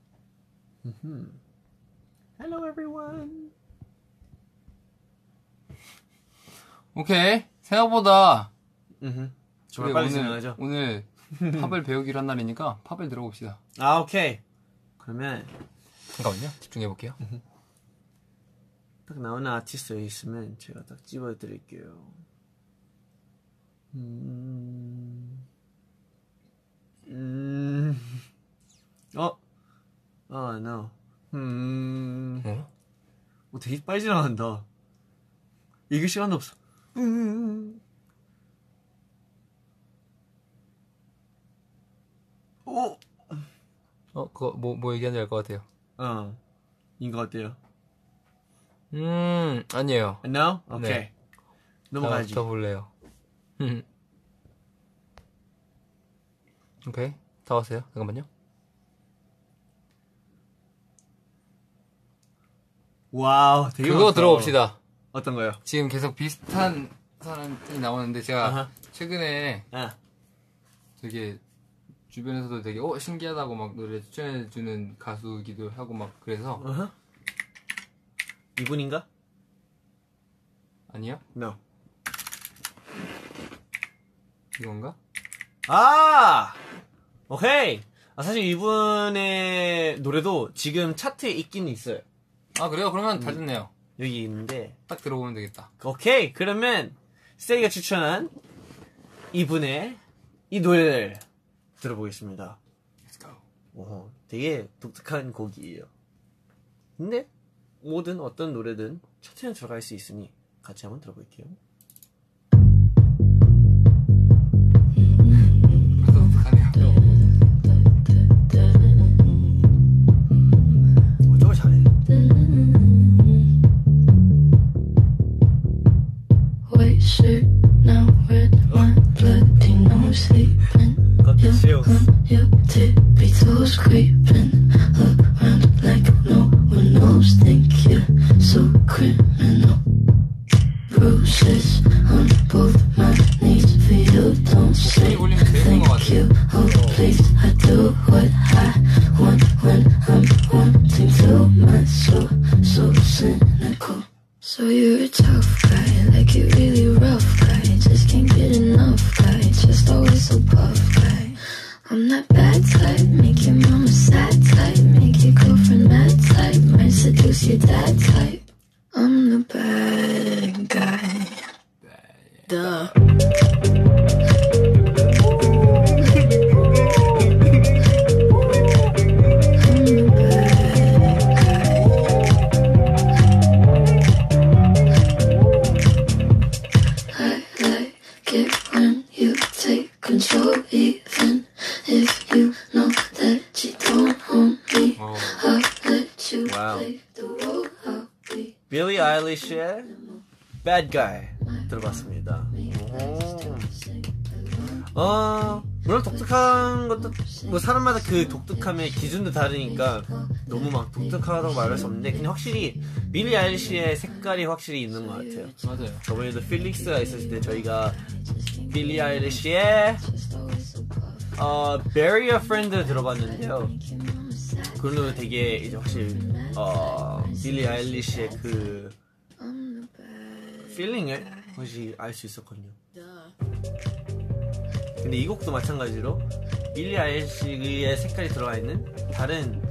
Speaker 2: Hello everyone.
Speaker 3: 오케이 생각보다
Speaker 2: 음흠. 정말 빨리 진행하죠.
Speaker 3: 오늘 팝을 배우기로 한 날이니까 팝을 들어봅시다.
Speaker 2: 아, 오케이. 그러면
Speaker 3: 잠깐만요. 집중해 볼게요.
Speaker 2: 딱 나오는 아티스트 있으면 제가 딱 집어 드릴게요. 음, 음, 어, 어, no. 음,
Speaker 3: 어?
Speaker 2: 어, 되게 빨리 지나간다. 읽을 시간도 없어. 음, 오,
Speaker 3: 어 그거 뭐 뭐 얘기하는지 알 것 같아요.
Speaker 2: 어, 이거 어때요?
Speaker 3: 음 아니에요.
Speaker 2: No? 오케이.
Speaker 3: 네.
Speaker 2: 넘어가지.
Speaker 3: 더 볼래요. 오케이 다 왔어요. 잠깐만요.
Speaker 2: 와우, 되게
Speaker 3: 그거
Speaker 2: 많다.
Speaker 3: 들어봅시다.
Speaker 2: 어떤 거요?
Speaker 3: 지금 계속 비슷한 사람이 나오는데 제가
Speaker 2: 아하.
Speaker 3: 최근에
Speaker 2: 아,
Speaker 3: 되게 주변에서도 되게 어 신기하다고 막 노래 추천해 주는 가수기도 하고 막 그래서
Speaker 2: 어허. 이분인가?
Speaker 3: 아니요
Speaker 2: No.
Speaker 3: 이건가?
Speaker 2: 아! 오케이. 아, 사실 이분의 노래도 지금 차트에 있긴 있어요.
Speaker 3: 아 그래요? 그러면 다 됐네요.
Speaker 2: 여기 있는데.
Speaker 3: 딱 들어보면 되겠다.
Speaker 2: 오케이. 그러면 세이가 추천한 이분의 이 노래를 들어보겠습니다.
Speaker 3: Let's go.
Speaker 2: 오, 되게 독특한 곡이에요. 근데 모든 어떤 노래든 차트에 들어갈 수 있으니 같이 한번 들어볼게요. 뭐 사람마다 그 독특함의 기준도 다르니까 너무 막 독특하다고 말할 수 없는데 그냥 확실히 빌리 아일리시의 색깔이 확실히 있는 것 같아요.
Speaker 3: 맞아요.
Speaker 2: 저번에도 필릭스가 있었을 때 저희가 빌리 아일리시의 어, Bury a Friend 들어봤는데요. 그걸로 되게 이제 확실히 어, 빌리 아일리시의 그 feeling을 확실히 알수 있었거든요. 근데 이 곡도 마찬가지로 빌리 아일리시의 색깔이 들어가 있는 다른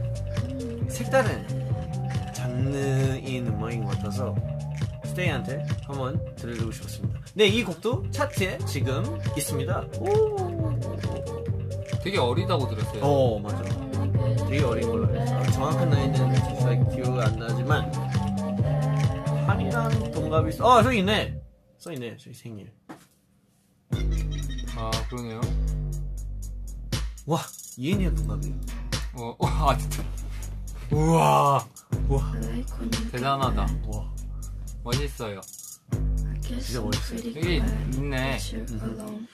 Speaker 2: 색다른 장르인 음악인 것 같아서 스테이한테 한번 들려주고 싶었습니다. 네, 이 곡도 차트에 지금 있습니다. 오.
Speaker 3: 되게 어리다고 들었어요.
Speaker 2: 어, 맞아. 되게 어린 걸로 알았어. 아, 정확한 나이는 잘 기억이 안 나지만 한이랑 동갑이 있어. 어, 저기 있네. 써 있네. 저기 생일.
Speaker 3: 아 그러네요.
Speaker 2: 와, 이은이랑 동갑이에요.
Speaker 3: 어, 어, 아 진짜
Speaker 2: 우와. 우와.
Speaker 3: 대단하다.
Speaker 2: 와.
Speaker 3: 멋있어요.
Speaker 2: 진짜 멋있어요.
Speaker 3: 여기 있네.
Speaker 1: alone.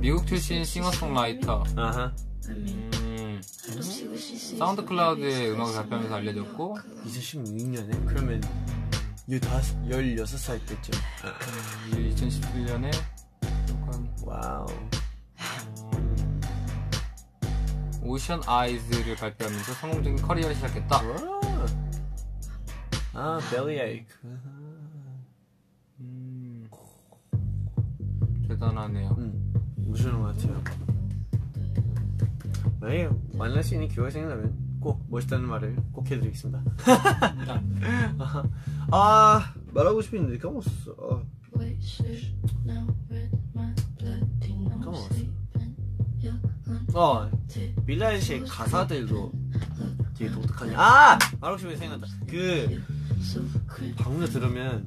Speaker 3: 미국 출신 싱어송라이터.
Speaker 2: 아하.
Speaker 1: I mean,
Speaker 3: 음. 사운드 클라우드에 음악을 발표하면서 알려졌고
Speaker 2: 2016년에? 그러면 15, 16살 때쯤.
Speaker 3: 2017년에 Wow. Ocean Eyes를 발표하면서 성공적인 커리어를 시작했다.
Speaker 2: 와. 아, bellyache.
Speaker 3: 음, 대단하네요.
Speaker 2: 음, 무시하는 것 같아요. 만약에 만날 수 있는 기회가 생긴다면 꼭 멋있다는 말을 꼭 해드리겠습니다. 아, 말하고 싶은데 까먹었어. 아,
Speaker 1: red,
Speaker 2: 어, 빌리 아이시의 가사들도 되게 독특하네. 아! 게 생각났다. 그,
Speaker 1: cringe.
Speaker 2: 방금 들으면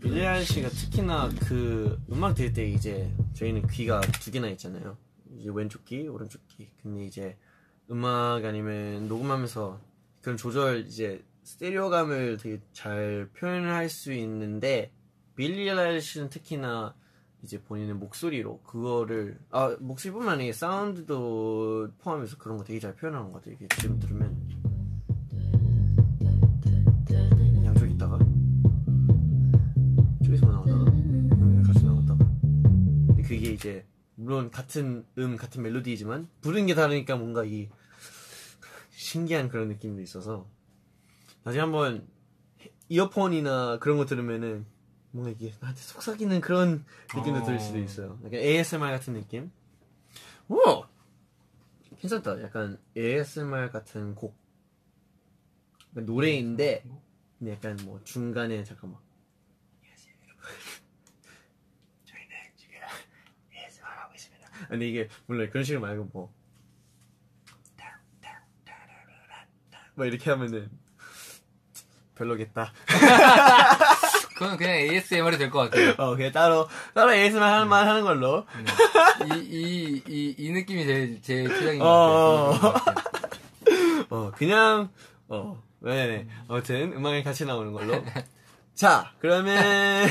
Speaker 2: 빌리 아이시가 특히나 그 음악 들을 때 이제 저희는 귀가 두 개나 있잖아요. 이제 왼쪽 귀, 오른쪽 귀. 근데 이제 음악 아니면 녹음하면서 그런 조절 이제 스테레오감을 되게 잘 표현을 할 수 있는데 빌리 아이시는 특히나 이제 본인의 목소리로 그거를 아 목소리뿐만 아니라 사운드도 포함해서 그런 거 되게 잘 표현하는 것 같아요. 이게 지금 들으면. 양쪽 있다가? 저기서 나오다가? 음, 같이 나왔다가. 근데 그게 이제 물론 같은 음 같은 멜로디이지만 부르는 게 다르니까 뭔가 이 신기한 그런 느낌도 있어서. 나중에 한번 이어폰이나 그런 거 들으면은 뭔가 이게 나한테 속삭이는 그런 느낌도
Speaker 3: 어.
Speaker 2: 들 수도 있어요. 약간 ASMR 같은 느낌. 오 괜찮다. 약간 ASMR 같은 곡. 약간 노래인데 근데 약간 뭐 중간에 잠깐 막 안녕하세요 여러분. 저희는 지금 ASMR 하고 있습니다. 근데 이게 물론 그런 식으로 말고 뭐. 뭐 이렇게 하면은 별로겠다.
Speaker 3: 그건 그냥 ASMR이 될 것 같아요.
Speaker 2: 어, 그냥 따로, 따로 ASMR 하는 말 하는 걸로.
Speaker 3: 이, 이, 이, 이 느낌이 제일, 최적인 것
Speaker 2: 어.
Speaker 3: 같아요.
Speaker 2: 어, 그냥, 어, 네네. 아무튼, 음악이 같이 나오는 걸로. 자, 그러면,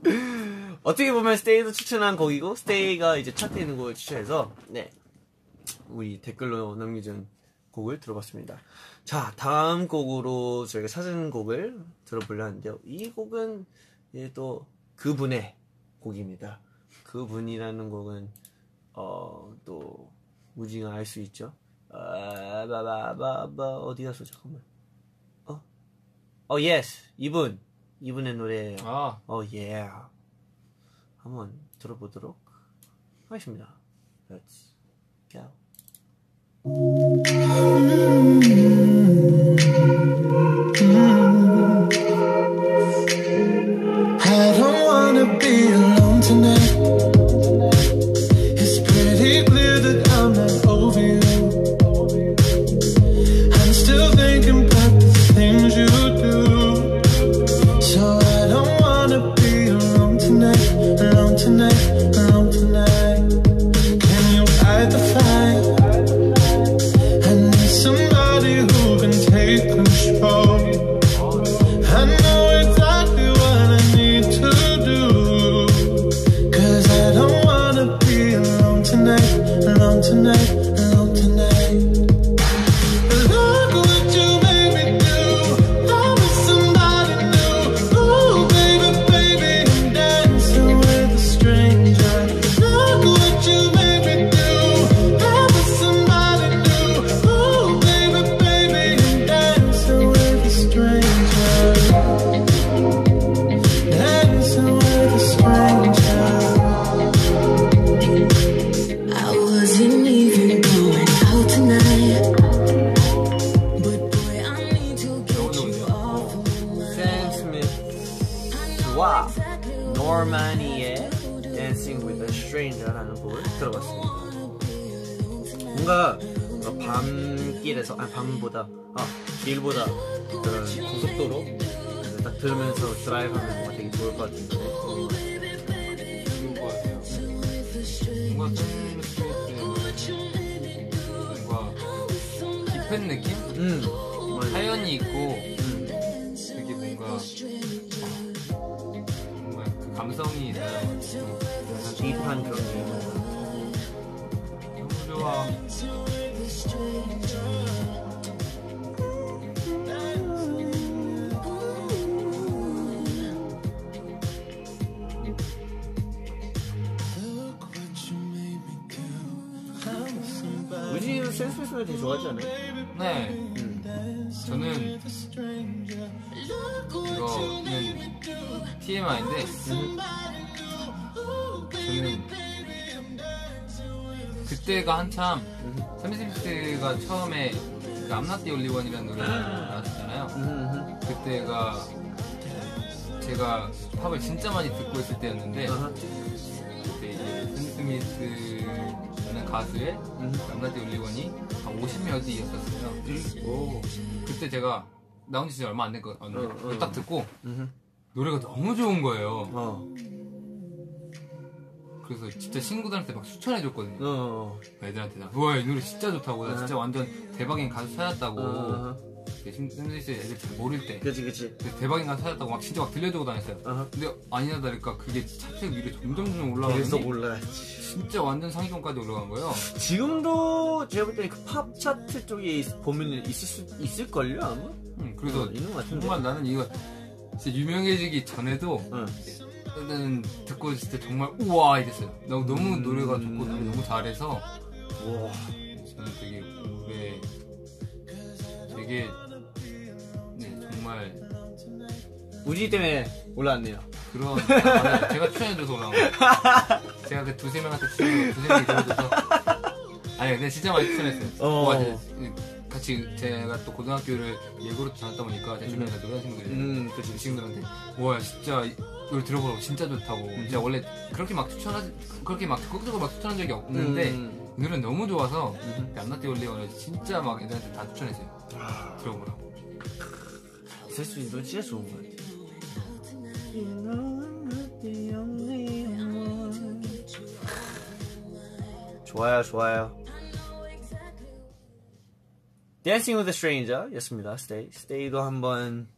Speaker 2: 어떻게 보면 스테이도 추천한 곡이고, 스테이가 이제 차트에 있는 곡을 추천해서, 네. 우리 댓글로 남겨준 곡을 들어봤습니다. 자, 다음 곡으로 저희가 찾은 곡을 들어보려 하는데요. 이 곡은, 이제 또, 그분의 곡입니다. 그분이라는 곡은, 어, 또, 우지가 알수 있죠. 아, 바바바바, 어디 갔어? 잠깐만. 어? 어, yes. 이분. 이분의 노래예요.
Speaker 3: 아,
Speaker 2: 어, 예. 한번 들어보도록 하겠습니다. Let's go.
Speaker 1: I
Speaker 3: 저는. 이거는 TMI인데 저는 그때가 한참 샘스미스가 처음에 그 암나띠 올리원이라는 노래가 나왔었잖아요.
Speaker 2: 음,
Speaker 3: 그때가 제가 팝을 진짜 많이 듣고 있을 때였는데
Speaker 2: 음.
Speaker 3: 그때 이제 샘 스미스라는 가수의
Speaker 2: 음.
Speaker 3: 암나띠 올리원이 한 50몇 위였었어요.
Speaker 2: 오.
Speaker 3: 그때 제가 나온 지 얼마 안 됐거든요.
Speaker 2: 어, 어.
Speaker 3: 딱 듣고
Speaker 2: 음.
Speaker 3: 노래가 너무 좋은 거예요.
Speaker 2: 어.
Speaker 3: 그래서 진짜 친구들한테 막 추천해줬거든요.
Speaker 2: 어.
Speaker 3: 애들한테 다. 우와, 이 노래 진짜 좋다고. 나
Speaker 2: 어.
Speaker 3: 진짜 완전 대박인 가수 찾았다고.
Speaker 2: 어.
Speaker 3: 샘스미스 애들 잘 모를 때.
Speaker 2: 그치 그치.
Speaker 3: 그 대박인 가수 찾았다고 막 진짜 막 들려주고 다녔어요.
Speaker 2: 어허.
Speaker 3: 근데 아니나 다를까 그게 차트 위로 점점 점점
Speaker 2: 그래서
Speaker 3: 올라가더니
Speaker 2: 몰라.
Speaker 3: 진짜 완전 상위권까지 올라간 거예요.
Speaker 2: 지금도 제가 볼때그팝 차트 쪽에 보면 있을 수 있을걸요 아마?
Speaker 3: 음, 그래서
Speaker 2: 어, 있는 것 같은데.
Speaker 3: 정말 나는 이거 진짜 유명해지기 전에도
Speaker 2: 응.
Speaker 3: 는 듣고 진짜 정말 우와 이랬어요. 너무 너무
Speaker 2: 음.
Speaker 3: 노래가 좋고 노래 너무 잘해서
Speaker 2: 와.
Speaker 3: 저는 되게 오래 되게 네 정말
Speaker 2: 우지 때문에 올라왔네요.
Speaker 3: 그런 아, 맞아요. 제가 추천해줘서 올라온 거예요. 제가 그 두세 명한테 추천해 두세 명이 들어줘서 아니 근데 진짜 많이 추천했어요.
Speaker 2: 어.
Speaker 3: 와, 진짜 같이 제가 또 고등학교를 예고로 다녔다 보니까 제 주변에 다 노래 친구들이
Speaker 2: 음. 그
Speaker 3: 친구들한테 와 진짜 이 노래 들어보라고 진짜 좋다고 진짜 원래 그렇게 막 추천하지 그렇게 막 적극적으로 막 추천한 적이 없는데
Speaker 2: 음.
Speaker 3: 이 노래는 너무 좋아서 암나띠 올리오를 진짜 막 애들한테 다 추천했어요 들어보라고
Speaker 2: 세수인 너 진짜 좋은 것 같아. 좋아요, 좋아요. Dancing with a Stranger 였습니다. Stay. Stay도 한번,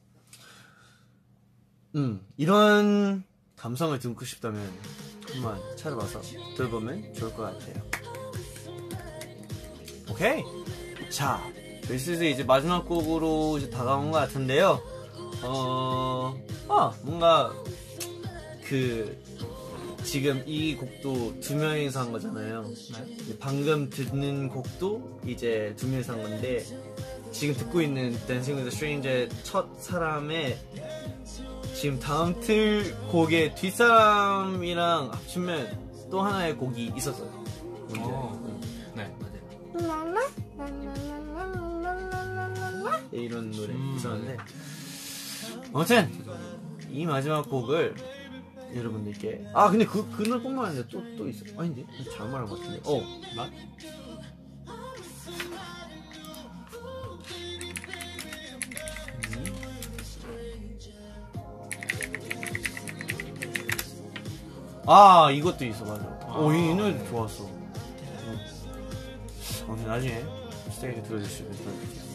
Speaker 2: 음, 이런 감성을 듣고 싶다면 한번 찾아봐서 들어보면 좋을 것 같아요. 오케이. 자, 저희 슬슬 이제 마지막 곡으로 이제 다가온 것 같은데요. 어, 아, 뭔가, 그, 지금 이 곡도 두 명이서 한 거잖아요. 이제 방금 듣는 곡도 이제 두 명이서 한 건데, 지금 듣고 있는 with a Stranger의 첫 사람의 지금 다음 틀 곡의 뒷사람이랑 합치면 또 하나의 곡이 있었어요.
Speaker 3: 어.
Speaker 2: 이런 노래
Speaker 3: 음,
Speaker 2: 있었는데 아무튼 이 마지막 곡을 여러분들께 아 근데 그, 그 노래뿐만 아니라 또, 또 있어 아닌데? 잘못 말한 것 같은데 어
Speaker 3: 맞?
Speaker 2: 아 이것도 있어 맞아 오, 이, 이
Speaker 3: 아.
Speaker 2: 노래 좋았어 응. 아무튼 나중에 스테이지 들어주시면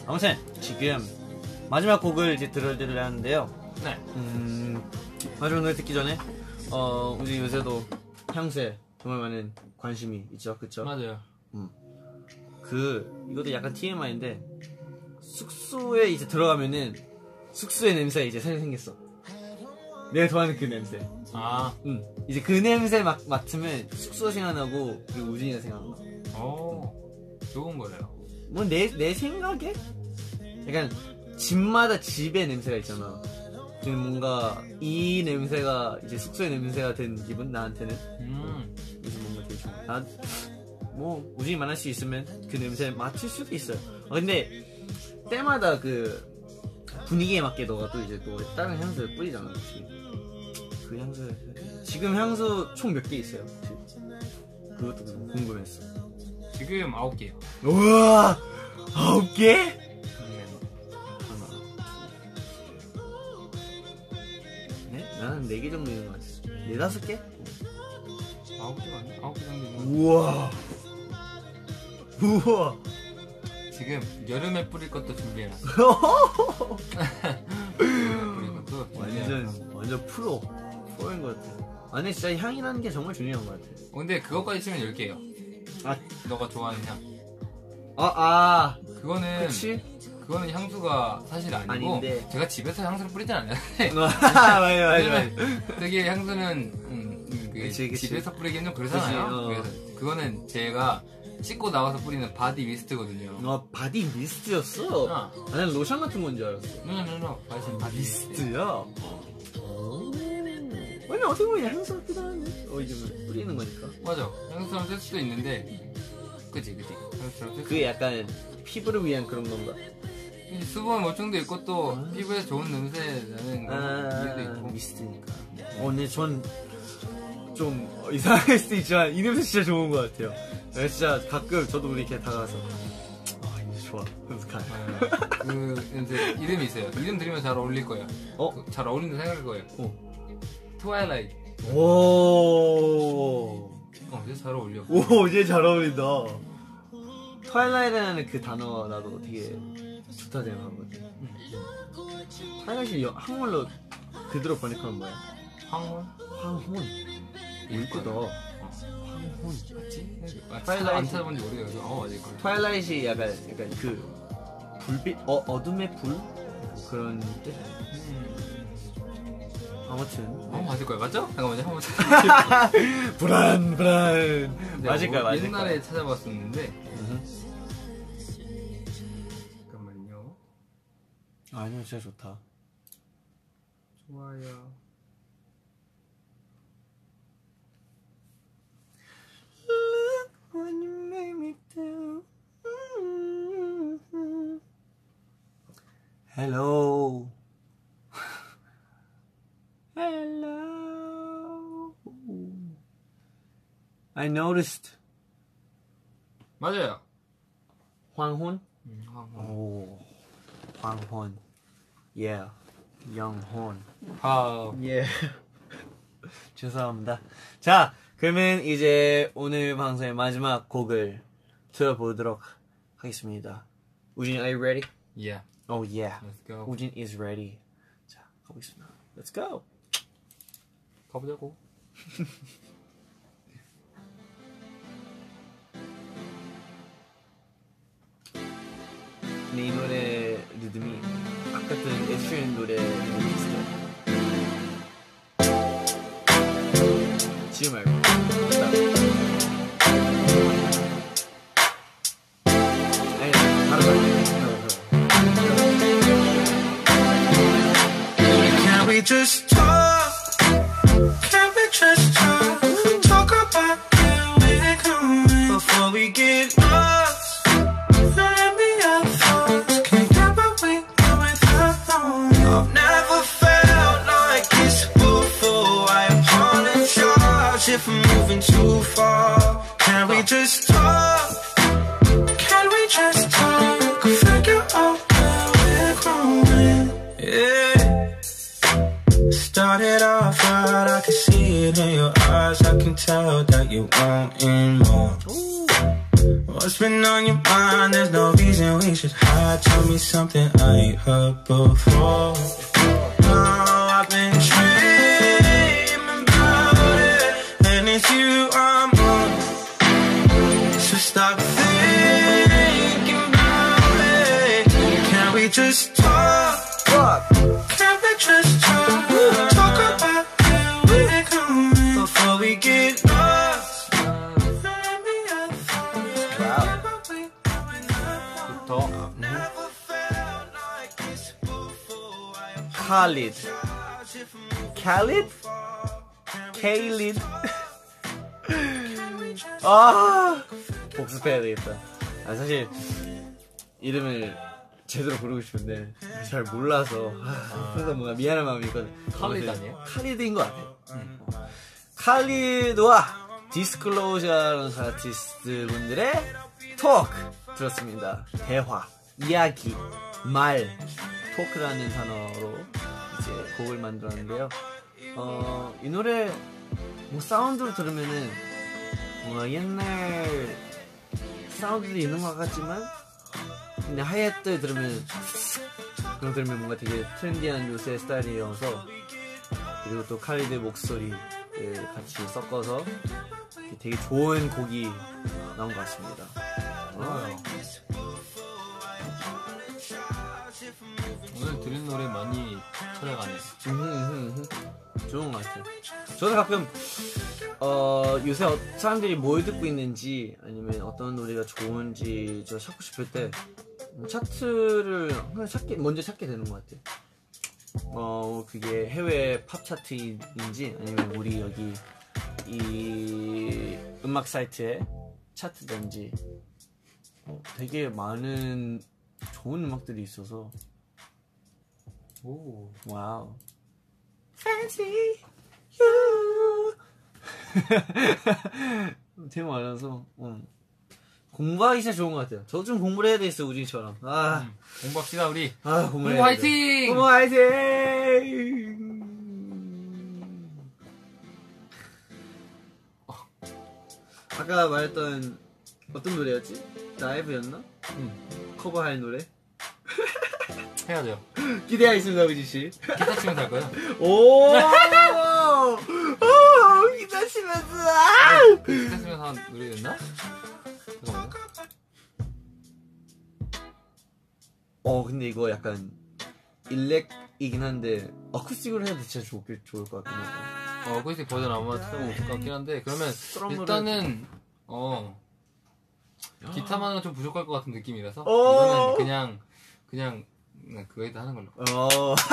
Speaker 2: 아무튼 지금 마지막 곡을 이제 들어드리려 하는데요
Speaker 3: 네.
Speaker 2: 음 마지막 노래 듣기 전에 어 우리 요새도 향수에 정말 많은 관심이 있죠 그쵸?
Speaker 3: 맞아요.
Speaker 2: 그 이것도 약간 TMI인데 숙소에 이제 들어가면은 숙소의 냄새가 이제 새로 생겼어 내가 좋아하는 그 냄새
Speaker 3: 아,
Speaker 2: 응. 이제 그 냄새 막 맡으면 숙소 생각나고 그리고 우진이가 생각나.
Speaker 3: 오, 좋은 거래요.
Speaker 2: 뭐 내 내 생각에 약간 집마다 집의 냄새가 있잖아. 지금 뭔가 이 냄새가 이제 숙소의 냄새가 된 기분 나한테는
Speaker 3: 음,
Speaker 2: 요즘 뭔가 되게 좋아. 난뭐 우진이 만날 수 있으면 그 냄새 맡을 수도 있어요. 어, 근데 때마다 그 분위기에 맞게 너가 또 이제 또 다른 향수를 뿌리잖아, 그치? 그 향수 지금 향수 총 몇 개 있어요? 그것도 좀 궁금했어.
Speaker 3: 지금 아홉 개요.
Speaker 2: 우와 아홉 개? 네? 나는 네개 정도 있는 것 같아. 네 다섯 개?
Speaker 3: 아홉 개 맞나? 아홉 개 정도. 있는
Speaker 2: 우와 우와
Speaker 3: 지금 여름에 뿌릴 것도 준비해놨어. 여름에 뿌릴 것도.
Speaker 2: 완전 완전 프로 프로인 것 같아. 아니 진짜 향이라는 게 정말 중요한 것 같아.
Speaker 3: 어, 근데 그것까지 치면 10개예요.
Speaker 2: 아,
Speaker 3: 너가 좋아하는 향.
Speaker 2: 아, 아,
Speaker 3: 그거는
Speaker 2: 그치?
Speaker 3: 그거는 향수가 사실 아니고
Speaker 2: 아닌데.
Speaker 3: 제가 집에서 향수를 뿌리진 않아요.
Speaker 2: 맞아, 맞아, 맞아.
Speaker 3: 왜냐면 되게 향수는 음, 음, 그
Speaker 2: 그치, 그치.
Speaker 3: 집에서 뿌리기는 좀 그렇잖아요.
Speaker 2: 그치, 어.
Speaker 3: 그거는 제가 씻고 나와서 뿌리는 body mist거든요.
Speaker 2: 너 body mist였어?
Speaker 3: 아,
Speaker 2: 나는 로션 같은 건 줄 알았어.
Speaker 3: 노노노노. 바디 바디 미스트.
Speaker 2: 미스트야? 아니 어떻게 보면 향수 같기도 한데. 어 이제 뭐 뿌리는 거니까.
Speaker 3: 맞아. 향수처럼 쓸 수도 있는데. 향수처럼 쓸 수.
Speaker 2: 그게 약간 피부를 위한 그런 건가?
Speaker 3: 이 수분 보충도 있고 또 피부에 좋은 냄새 나는 그런 이유도
Speaker 2: 아,
Speaker 3: 있고.
Speaker 2: 미스트니까. 어, 근데 전좀 이상할 수도 있지만 이 냄새 진짜 좋은 것 같아요. 네, 진짜 가끔 저도 우리 이렇게 다가가서 아 이거 좋아. 그래서 가.
Speaker 3: 아, 그 냄새 이름이 있어요. 이름 들으면 잘 어울릴 거예요.
Speaker 2: 어?
Speaker 3: 그, 잘 어울린다 생각할 거예요.
Speaker 2: 어.
Speaker 3: 트와일라이트.
Speaker 2: 오.
Speaker 3: 어, 진짜 잘 어울려.
Speaker 2: 오, 이제 잘 어울린다. Twilight이라는 그 단어가 나도 되게 좋다 생각하거든. Twilight 여- 한국말로 그대로 번역하면 뭐야?
Speaker 3: 황혼?
Speaker 2: 황혼. 이쁘다. 황혼.
Speaker 3: 맞지? 아,
Speaker 2: twilight.
Speaker 3: 안 찾아본 지 오래돼서 어 맞을 걸.
Speaker 2: Twilight이 약간, 약간 그 불빛, 어, 어둠의 불? 그런 뜻? 아무튼.
Speaker 3: 어 맞을 거야 맞죠? 잠깐만요 한번 찾아.
Speaker 2: 불안, 불안. 맞을 거야, 맞을 거야.
Speaker 3: 옛날에 찾아봤었는데
Speaker 2: 아니요, 진짜 좋다.
Speaker 3: 좋아요.
Speaker 2: What you make me do. Hello. Hello. I noticed.
Speaker 3: 맞아요.
Speaker 2: 황혼?
Speaker 3: 음, 황혼.
Speaker 2: 오. 황혼. Yeah. 영혼.
Speaker 3: 아
Speaker 2: 예. 죄송합니다. 자, 그러면 이제 오늘 방송의 마지막 곡을 들어보도록 하겠습니다. 우진, are you ready?
Speaker 3: yeah.
Speaker 2: Oh yeah.
Speaker 3: Let's go.
Speaker 2: 우진 is ready. 자, 가보겠습니다. Let's go.
Speaker 3: 가보자고.
Speaker 2: 이 노래 리듬이 든 에스트린 노래 비슷해. 지금 말고.
Speaker 1: just talk? Can we just talk? Figure out where we're going. Yeah. Started off right, I can see it in your eyes. I can tell that you want more. What's been on your mind? There's no reason we should hide. Tell me something I ain't heard before. Just talk? Can we just talk? Talk about where we're going before we get lost. Let me have fun. Wherever we going.
Speaker 3: 더
Speaker 1: Never felt like this before. I
Speaker 2: 칼리 아. 아, 제대로 부르고 싶은데, 잘 몰라서, 아, 항상 뭔가 미안한 마음이 있거든.
Speaker 3: 칼리드 아니에요?
Speaker 2: 칼리드인 것 같아. 어. 칼리드와 디스클로저라는 아티스트 분들의 토크 들었습니다. 대화, 이야기, 말, 토크라는 단어로 이제 곡을 만들었는데요. 어, 이 노래 뭐 사운드로 들으면은 뭔가 옛날 사운드도 있는 것 같지만 근데 하이햇 들으면 그런 거 들으면 뭔가 되게 트렌디한 요새 스타일이어서 그리고 또 칼리드의 목소리를 같이 섞어서 되게 좋은 곡이 나온 것 같습니다.
Speaker 3: 좋아요. 오늘 들은 노래 많이 찾아가네.
Speaker 2: 좋은 것 같아요. 저는 가끔 어, 요새 어- 사람들이 뭘 듣고 있는지 아니면 어떤 노래가 좋은지 저 찾고 싶을 때 음, 차트를 항상 찾게 먼저 찾게 되는 것 같아요. 어 그게 해외 팝 차트인지 아니면 우리 여기 이 음악 사이트에 차트든지 어, 되게 많은 좋은 음악들이 있어서
Speaker 3: 오.
Speaker 2: Wow. Fancy you. 되게 많아서 음. 공부하기 진짜 좋은 것 같아요. 저도 좀 공부를 해야 되겠어 우진이처럼. 아,
Speaker 3: 공부합시다 우리.
Speaker 2: 아 공부
Speaker 3: 공부 화이팅!
Speaker 2: 공부 화이팅! 아까 말했던 어떤 노래였지? 라이브였나?
Speaker 3: 응.
Speaker 2: 커버할 노래?
Speaker 3: 해야죠.
Speaker 2: 기대하겠습니다 우진 씨.
Speaker 3: 기타 치면서 할 거예요.
Speaker 2: 오! 오! 기다리면서 아!
Speaker 3: 기타 치면서 한 노래였나? 잠깐만요.
Speaker 2: 어 근데 이거 약간 일렉이긴 한데 어쿠스틱으로 해도 진짜 좋, 좋을 것 같긴 하다.
Speaker 3: 어, 어쿠스틱 버전 아마 찾아볼 것 같긴 한데 그러면 일단은 어 기타만은 좀 부족할 것 같은 느낌이라서
Speaker 2: 오.
Speaker 3: 이거는 그냥 그냥 그냥 그거에다 하는 걸로.
Speaker 2: 어.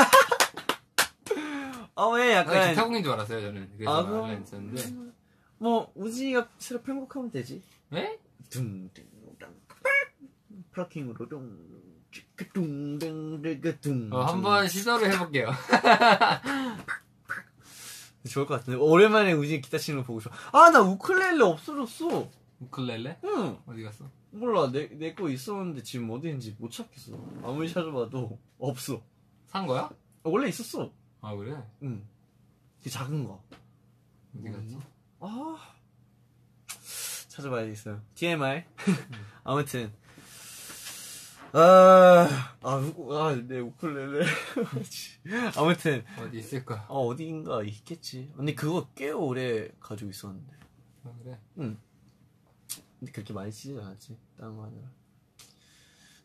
Speaker 2: 어왜
Speaker 3: 아,
Speaker 2: 약간
Speaker 3: 기타공인 줄 알았어요 저는. 그래서
Speaker 2: 아,
Speaker 3: 아,
Speaker 2: 그럼-
Speaker 3: 라 했었는데.
Speaker 2: 뭐 우진이가 새로 편곡하면 되지.
Speaker 3: 에?
Speaker 2: 둥둥둥 플러킹으로 둥둥둥둥둥
Speaker 3: 어, 한번 시도를 해볼게요.
Speaker 2: 좋을 것 같은데 오랜만에 우진이 기타 치는 거 보고 싶어. 아나 우클렐레 없어졌어.
Speaker 3: 우클렐레?
Speaker 2: 응.
Speaker 3: 어디 갔어?
Speaker 2: 몰라 내 내 거 있었는데 지금 어디 있는지 못 찾겠어 아무리 찾아봐도 없어
Speaker 3: 산 거야?
Speaker 2: 어, 원래 있었어
Speaker 3: 아 그래?
Speaker 2: 응그 작은 거
Speaker 3: 어디 갔지?
Speaker 2: 아 찾아봐야겠어요 TMI 아무튼 아아내 우쿨렐레 아무튼
Speaker 3: 어디 있을까?
Speaker 2: 어 어디인가 있겠지 근데 그거 꽤 오래 가지고 있었는데
Speaker 3: 아, 그래.
Speaker 2: 응. 근데 그렇게 많이 쓰지 않았지. 다른 거 하느라.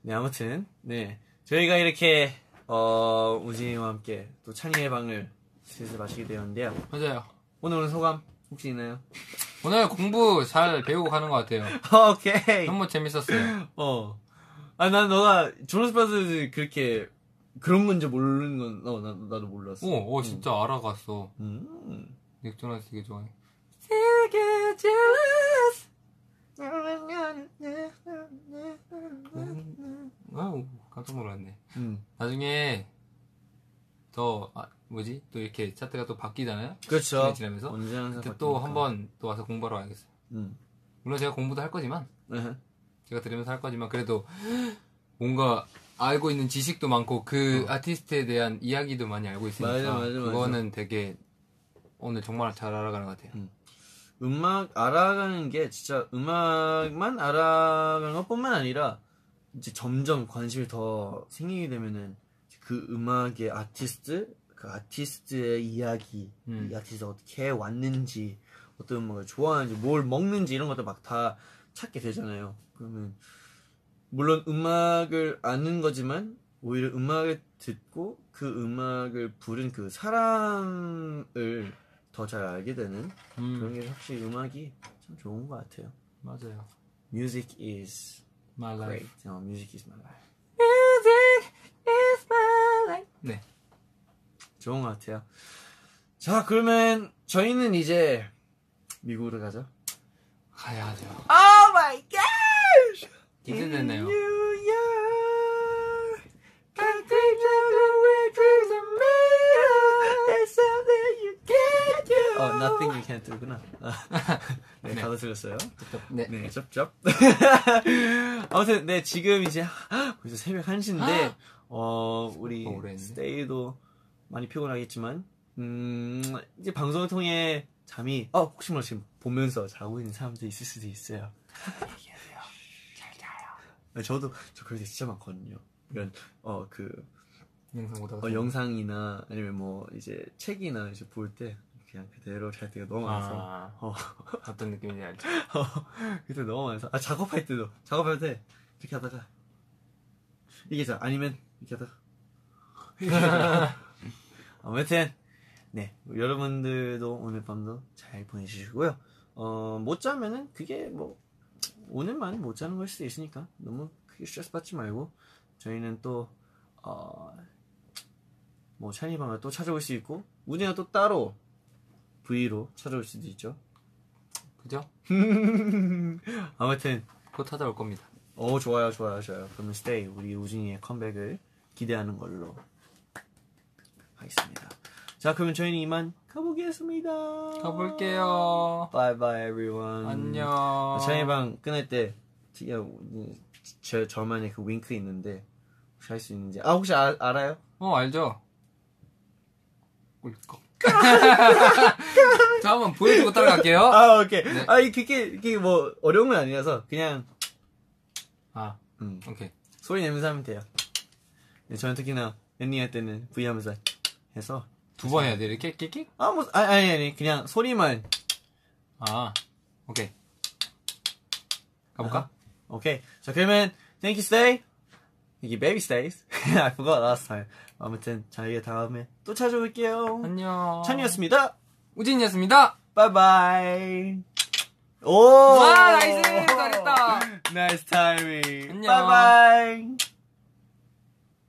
Speaker 2: 네, 아무튼, 네. 저희가 이렇게, 어, 우진이와 함께 또 찬이의 방을 슬슬 마시게 되었는데요.
Speaker 3: 맞아요.
Speaker 2: 오늘은 소감 혹시 있나요?
Speaker 3: 오늘 공부 잘 배우고 가는 것 같아요.
Speaker 2: 오케이.
Speaker 3: 너무 재밌었어요.
Speaker 2: 어. 아, 난 너가 브라더스 그렇게 그런 건지 모르는 건, 어, 나, 나도 몰랐어.
Speaker 3: 오, 오 진짜 알아갔어.
Speaker 2: 음.
Speaker 3: 닉 조나스 되게 좋아해.
Speaker 2: 되게 jealous.
Speaker 3: 아우 깜짝 놀랐네.
Speaker 2: 음.
Speaker 3: 나중에 더 아, 뭐지? 또 이렇게 차트가 또 바뀌잖아요.
Speaker 2: 그렇죠.
Speaker 3: 지나면서 그때 또
Speaker 2: 바뀌니까.
Speaker 3: 한번 또 와서 공부하러 와야겠어요.
Speaker 2: 음.
Speaker 3: 물론 제가 공부도 할 거지만
Speaker 2: 네.
Speaker 3: 제가 들으면서 할 거지만 그래도 뭔가 알고 있는 지식도 많고 그 아티스트에 대한 이야기도 많이 알고 있으니까
Speaker 2: 맞아, 맞아, 맞아.
Speaker 3: 그거는 되게 오늘 정말 잘 알아가는 것 같아요.
Speaker 2: 음 악 알아가는 게 진짜 음악만 알아가는 것뿐만 아니라 이제 점점 관심이 더 생기게 되면은 그 음악의 아티스트 그 아티스트의 이야기
Speaker 3: 음.
Speaker 2: 이 아티스트 어떻게 왔는지 어떤 음악을 좋아하는지 뭘 먹는지 이런 것도 막 다 찾게 되잖아요 그러면 물론 음악을 아는 거지만 오히려 음악을 듣고 그 음악을 부른 그 사람을 더 잘 알게 되는 그런
Speaker 3: 음,
Speaker 2: 게 확실히 음악이 참 좋은 것 같아요.
Speaker 3: 맞아요.
Speaker 2: Music is
Speaker 3: My life.
Speaker 2: great. 어, music is my life.
Speaker 3: 네.
Speaker 2: 좋은 것 같아요. 자, 그러면 저희는 이제 미국으로 가죠.
Speaker 3: 가야죠.
Speaker 2: Oh my gosh!
Speaker 3: 기대되네요.
Speaker 2: New York, cathedral dreams are made of. There's something you can't do. 어, nothing you can't do구나. 네,
Speaker 3: 네.
Speaker 2: 가사 들렸어요.
Speaker 3: 네.
Speaker 2: 네, 쩝쩝. 아무튼, 네, 지금 이제, 벌써 새벽 1시인데, 어, 우리,
Speaker 3: 어.
Speaker 2: 스테이도 많이 피곤하겠지만, 음, 이제 방송을 통해 잠이, 어, 혹시 몰라 지금 보면서 자고 있는 사람도 있을 수도 있어요. 얘기하세요. 잘 자요. 저도, 저 그럴 때 진짜 많거든요. 이런, 어, 그,
Speaker 3: 영상 보다가
Speaker 2: 어, 영상이나, 아니면 뭐, 이제 책이나 이제 볼 때, 그냥 그대로 잘 때가 너무 많아서,
Speaker 3: 아,
Speaker 2: 어,
Speaker 3: 어떤 느낌인지 알죠?
Speaker 2: 어, 그때 너무 많아서. 아 작업할 때도. 작업할 때 이렇게 하다가 이게 자. 아니면 이렇게 하다가 이렇게 하다가. 아무튼 네. 여러분들도 오늘 밤도 잘 보내주시고요. 어 못 자면은 그게 뭐 오늘만 못 자는 걸 수도 있으니까 너무 크게 스트레스 받지 말고 저희는 또 어 뭐 찬이방을 또 찾아올 수 있고 우진이가 또 따로 V로 찾아올 수도 있죠
Speaker 3: 그죠?
Speaker 2: 아무튼
Speaker 3: 곧 찾아올 겁니다.
Speaker 2: 어 좋아요 좋아요 좋아요 그러면 스테이 우리 우진이의 컴백을 기대하는 걸로 하겠습니다 자 그러면 저희는 이만 가보겠습니다
Speaker 3: 가볼게요.
Speaker 2: Bye bye everyone
Speaker 3: 안녕.
Speaker 2: 저희방 끊을 때 음, 저, 저만의 그 윙크 있는데 혹시 할 수 있는지 아 혹시 아, 알아요?
Speaker 3: 어, 알죠? 꿀꺽. 자, 한번 보여주고 따라갈게요.
Speaker 2: 아 오케이
Speaker 3: 네.
Speaker 2: 아 이게 이게 뭐 어려운 건 아니라서 그냥
Speaker 3: 아,
Speaker 2: 음,
Speaker 3: 오케이.
Speaker 2: 소리 내면서 하면 돼요 네, 저는 특히나 엔딩 할 때는 V 하면서 해서
Speaker 3: 두 번 해야 돼, 이렇게? 끽끽?
Speaker 2: 아, 뭐, 아니, 아니, 아니, 그냥 소리만.
Speaker 3: 아, 오케이. 가볼까?
Speaker 2: 오케이. 자, 그러면, thank you, stay. 이게 baby stays. I forgot last time. 아무튼, 저희가 다음에 또 찾아올게요.
Speaker 3: 안녕.
Speaker 2: 찬이었습니다.
Speaker 3: 우진이었습니다.
Speaker 2: Bye. 오!
Speaker 3: 와, nice! 잘했다.
Speaker 2: Nice timing.
Speaker 3: 안녕.
Speaker 2: Bye.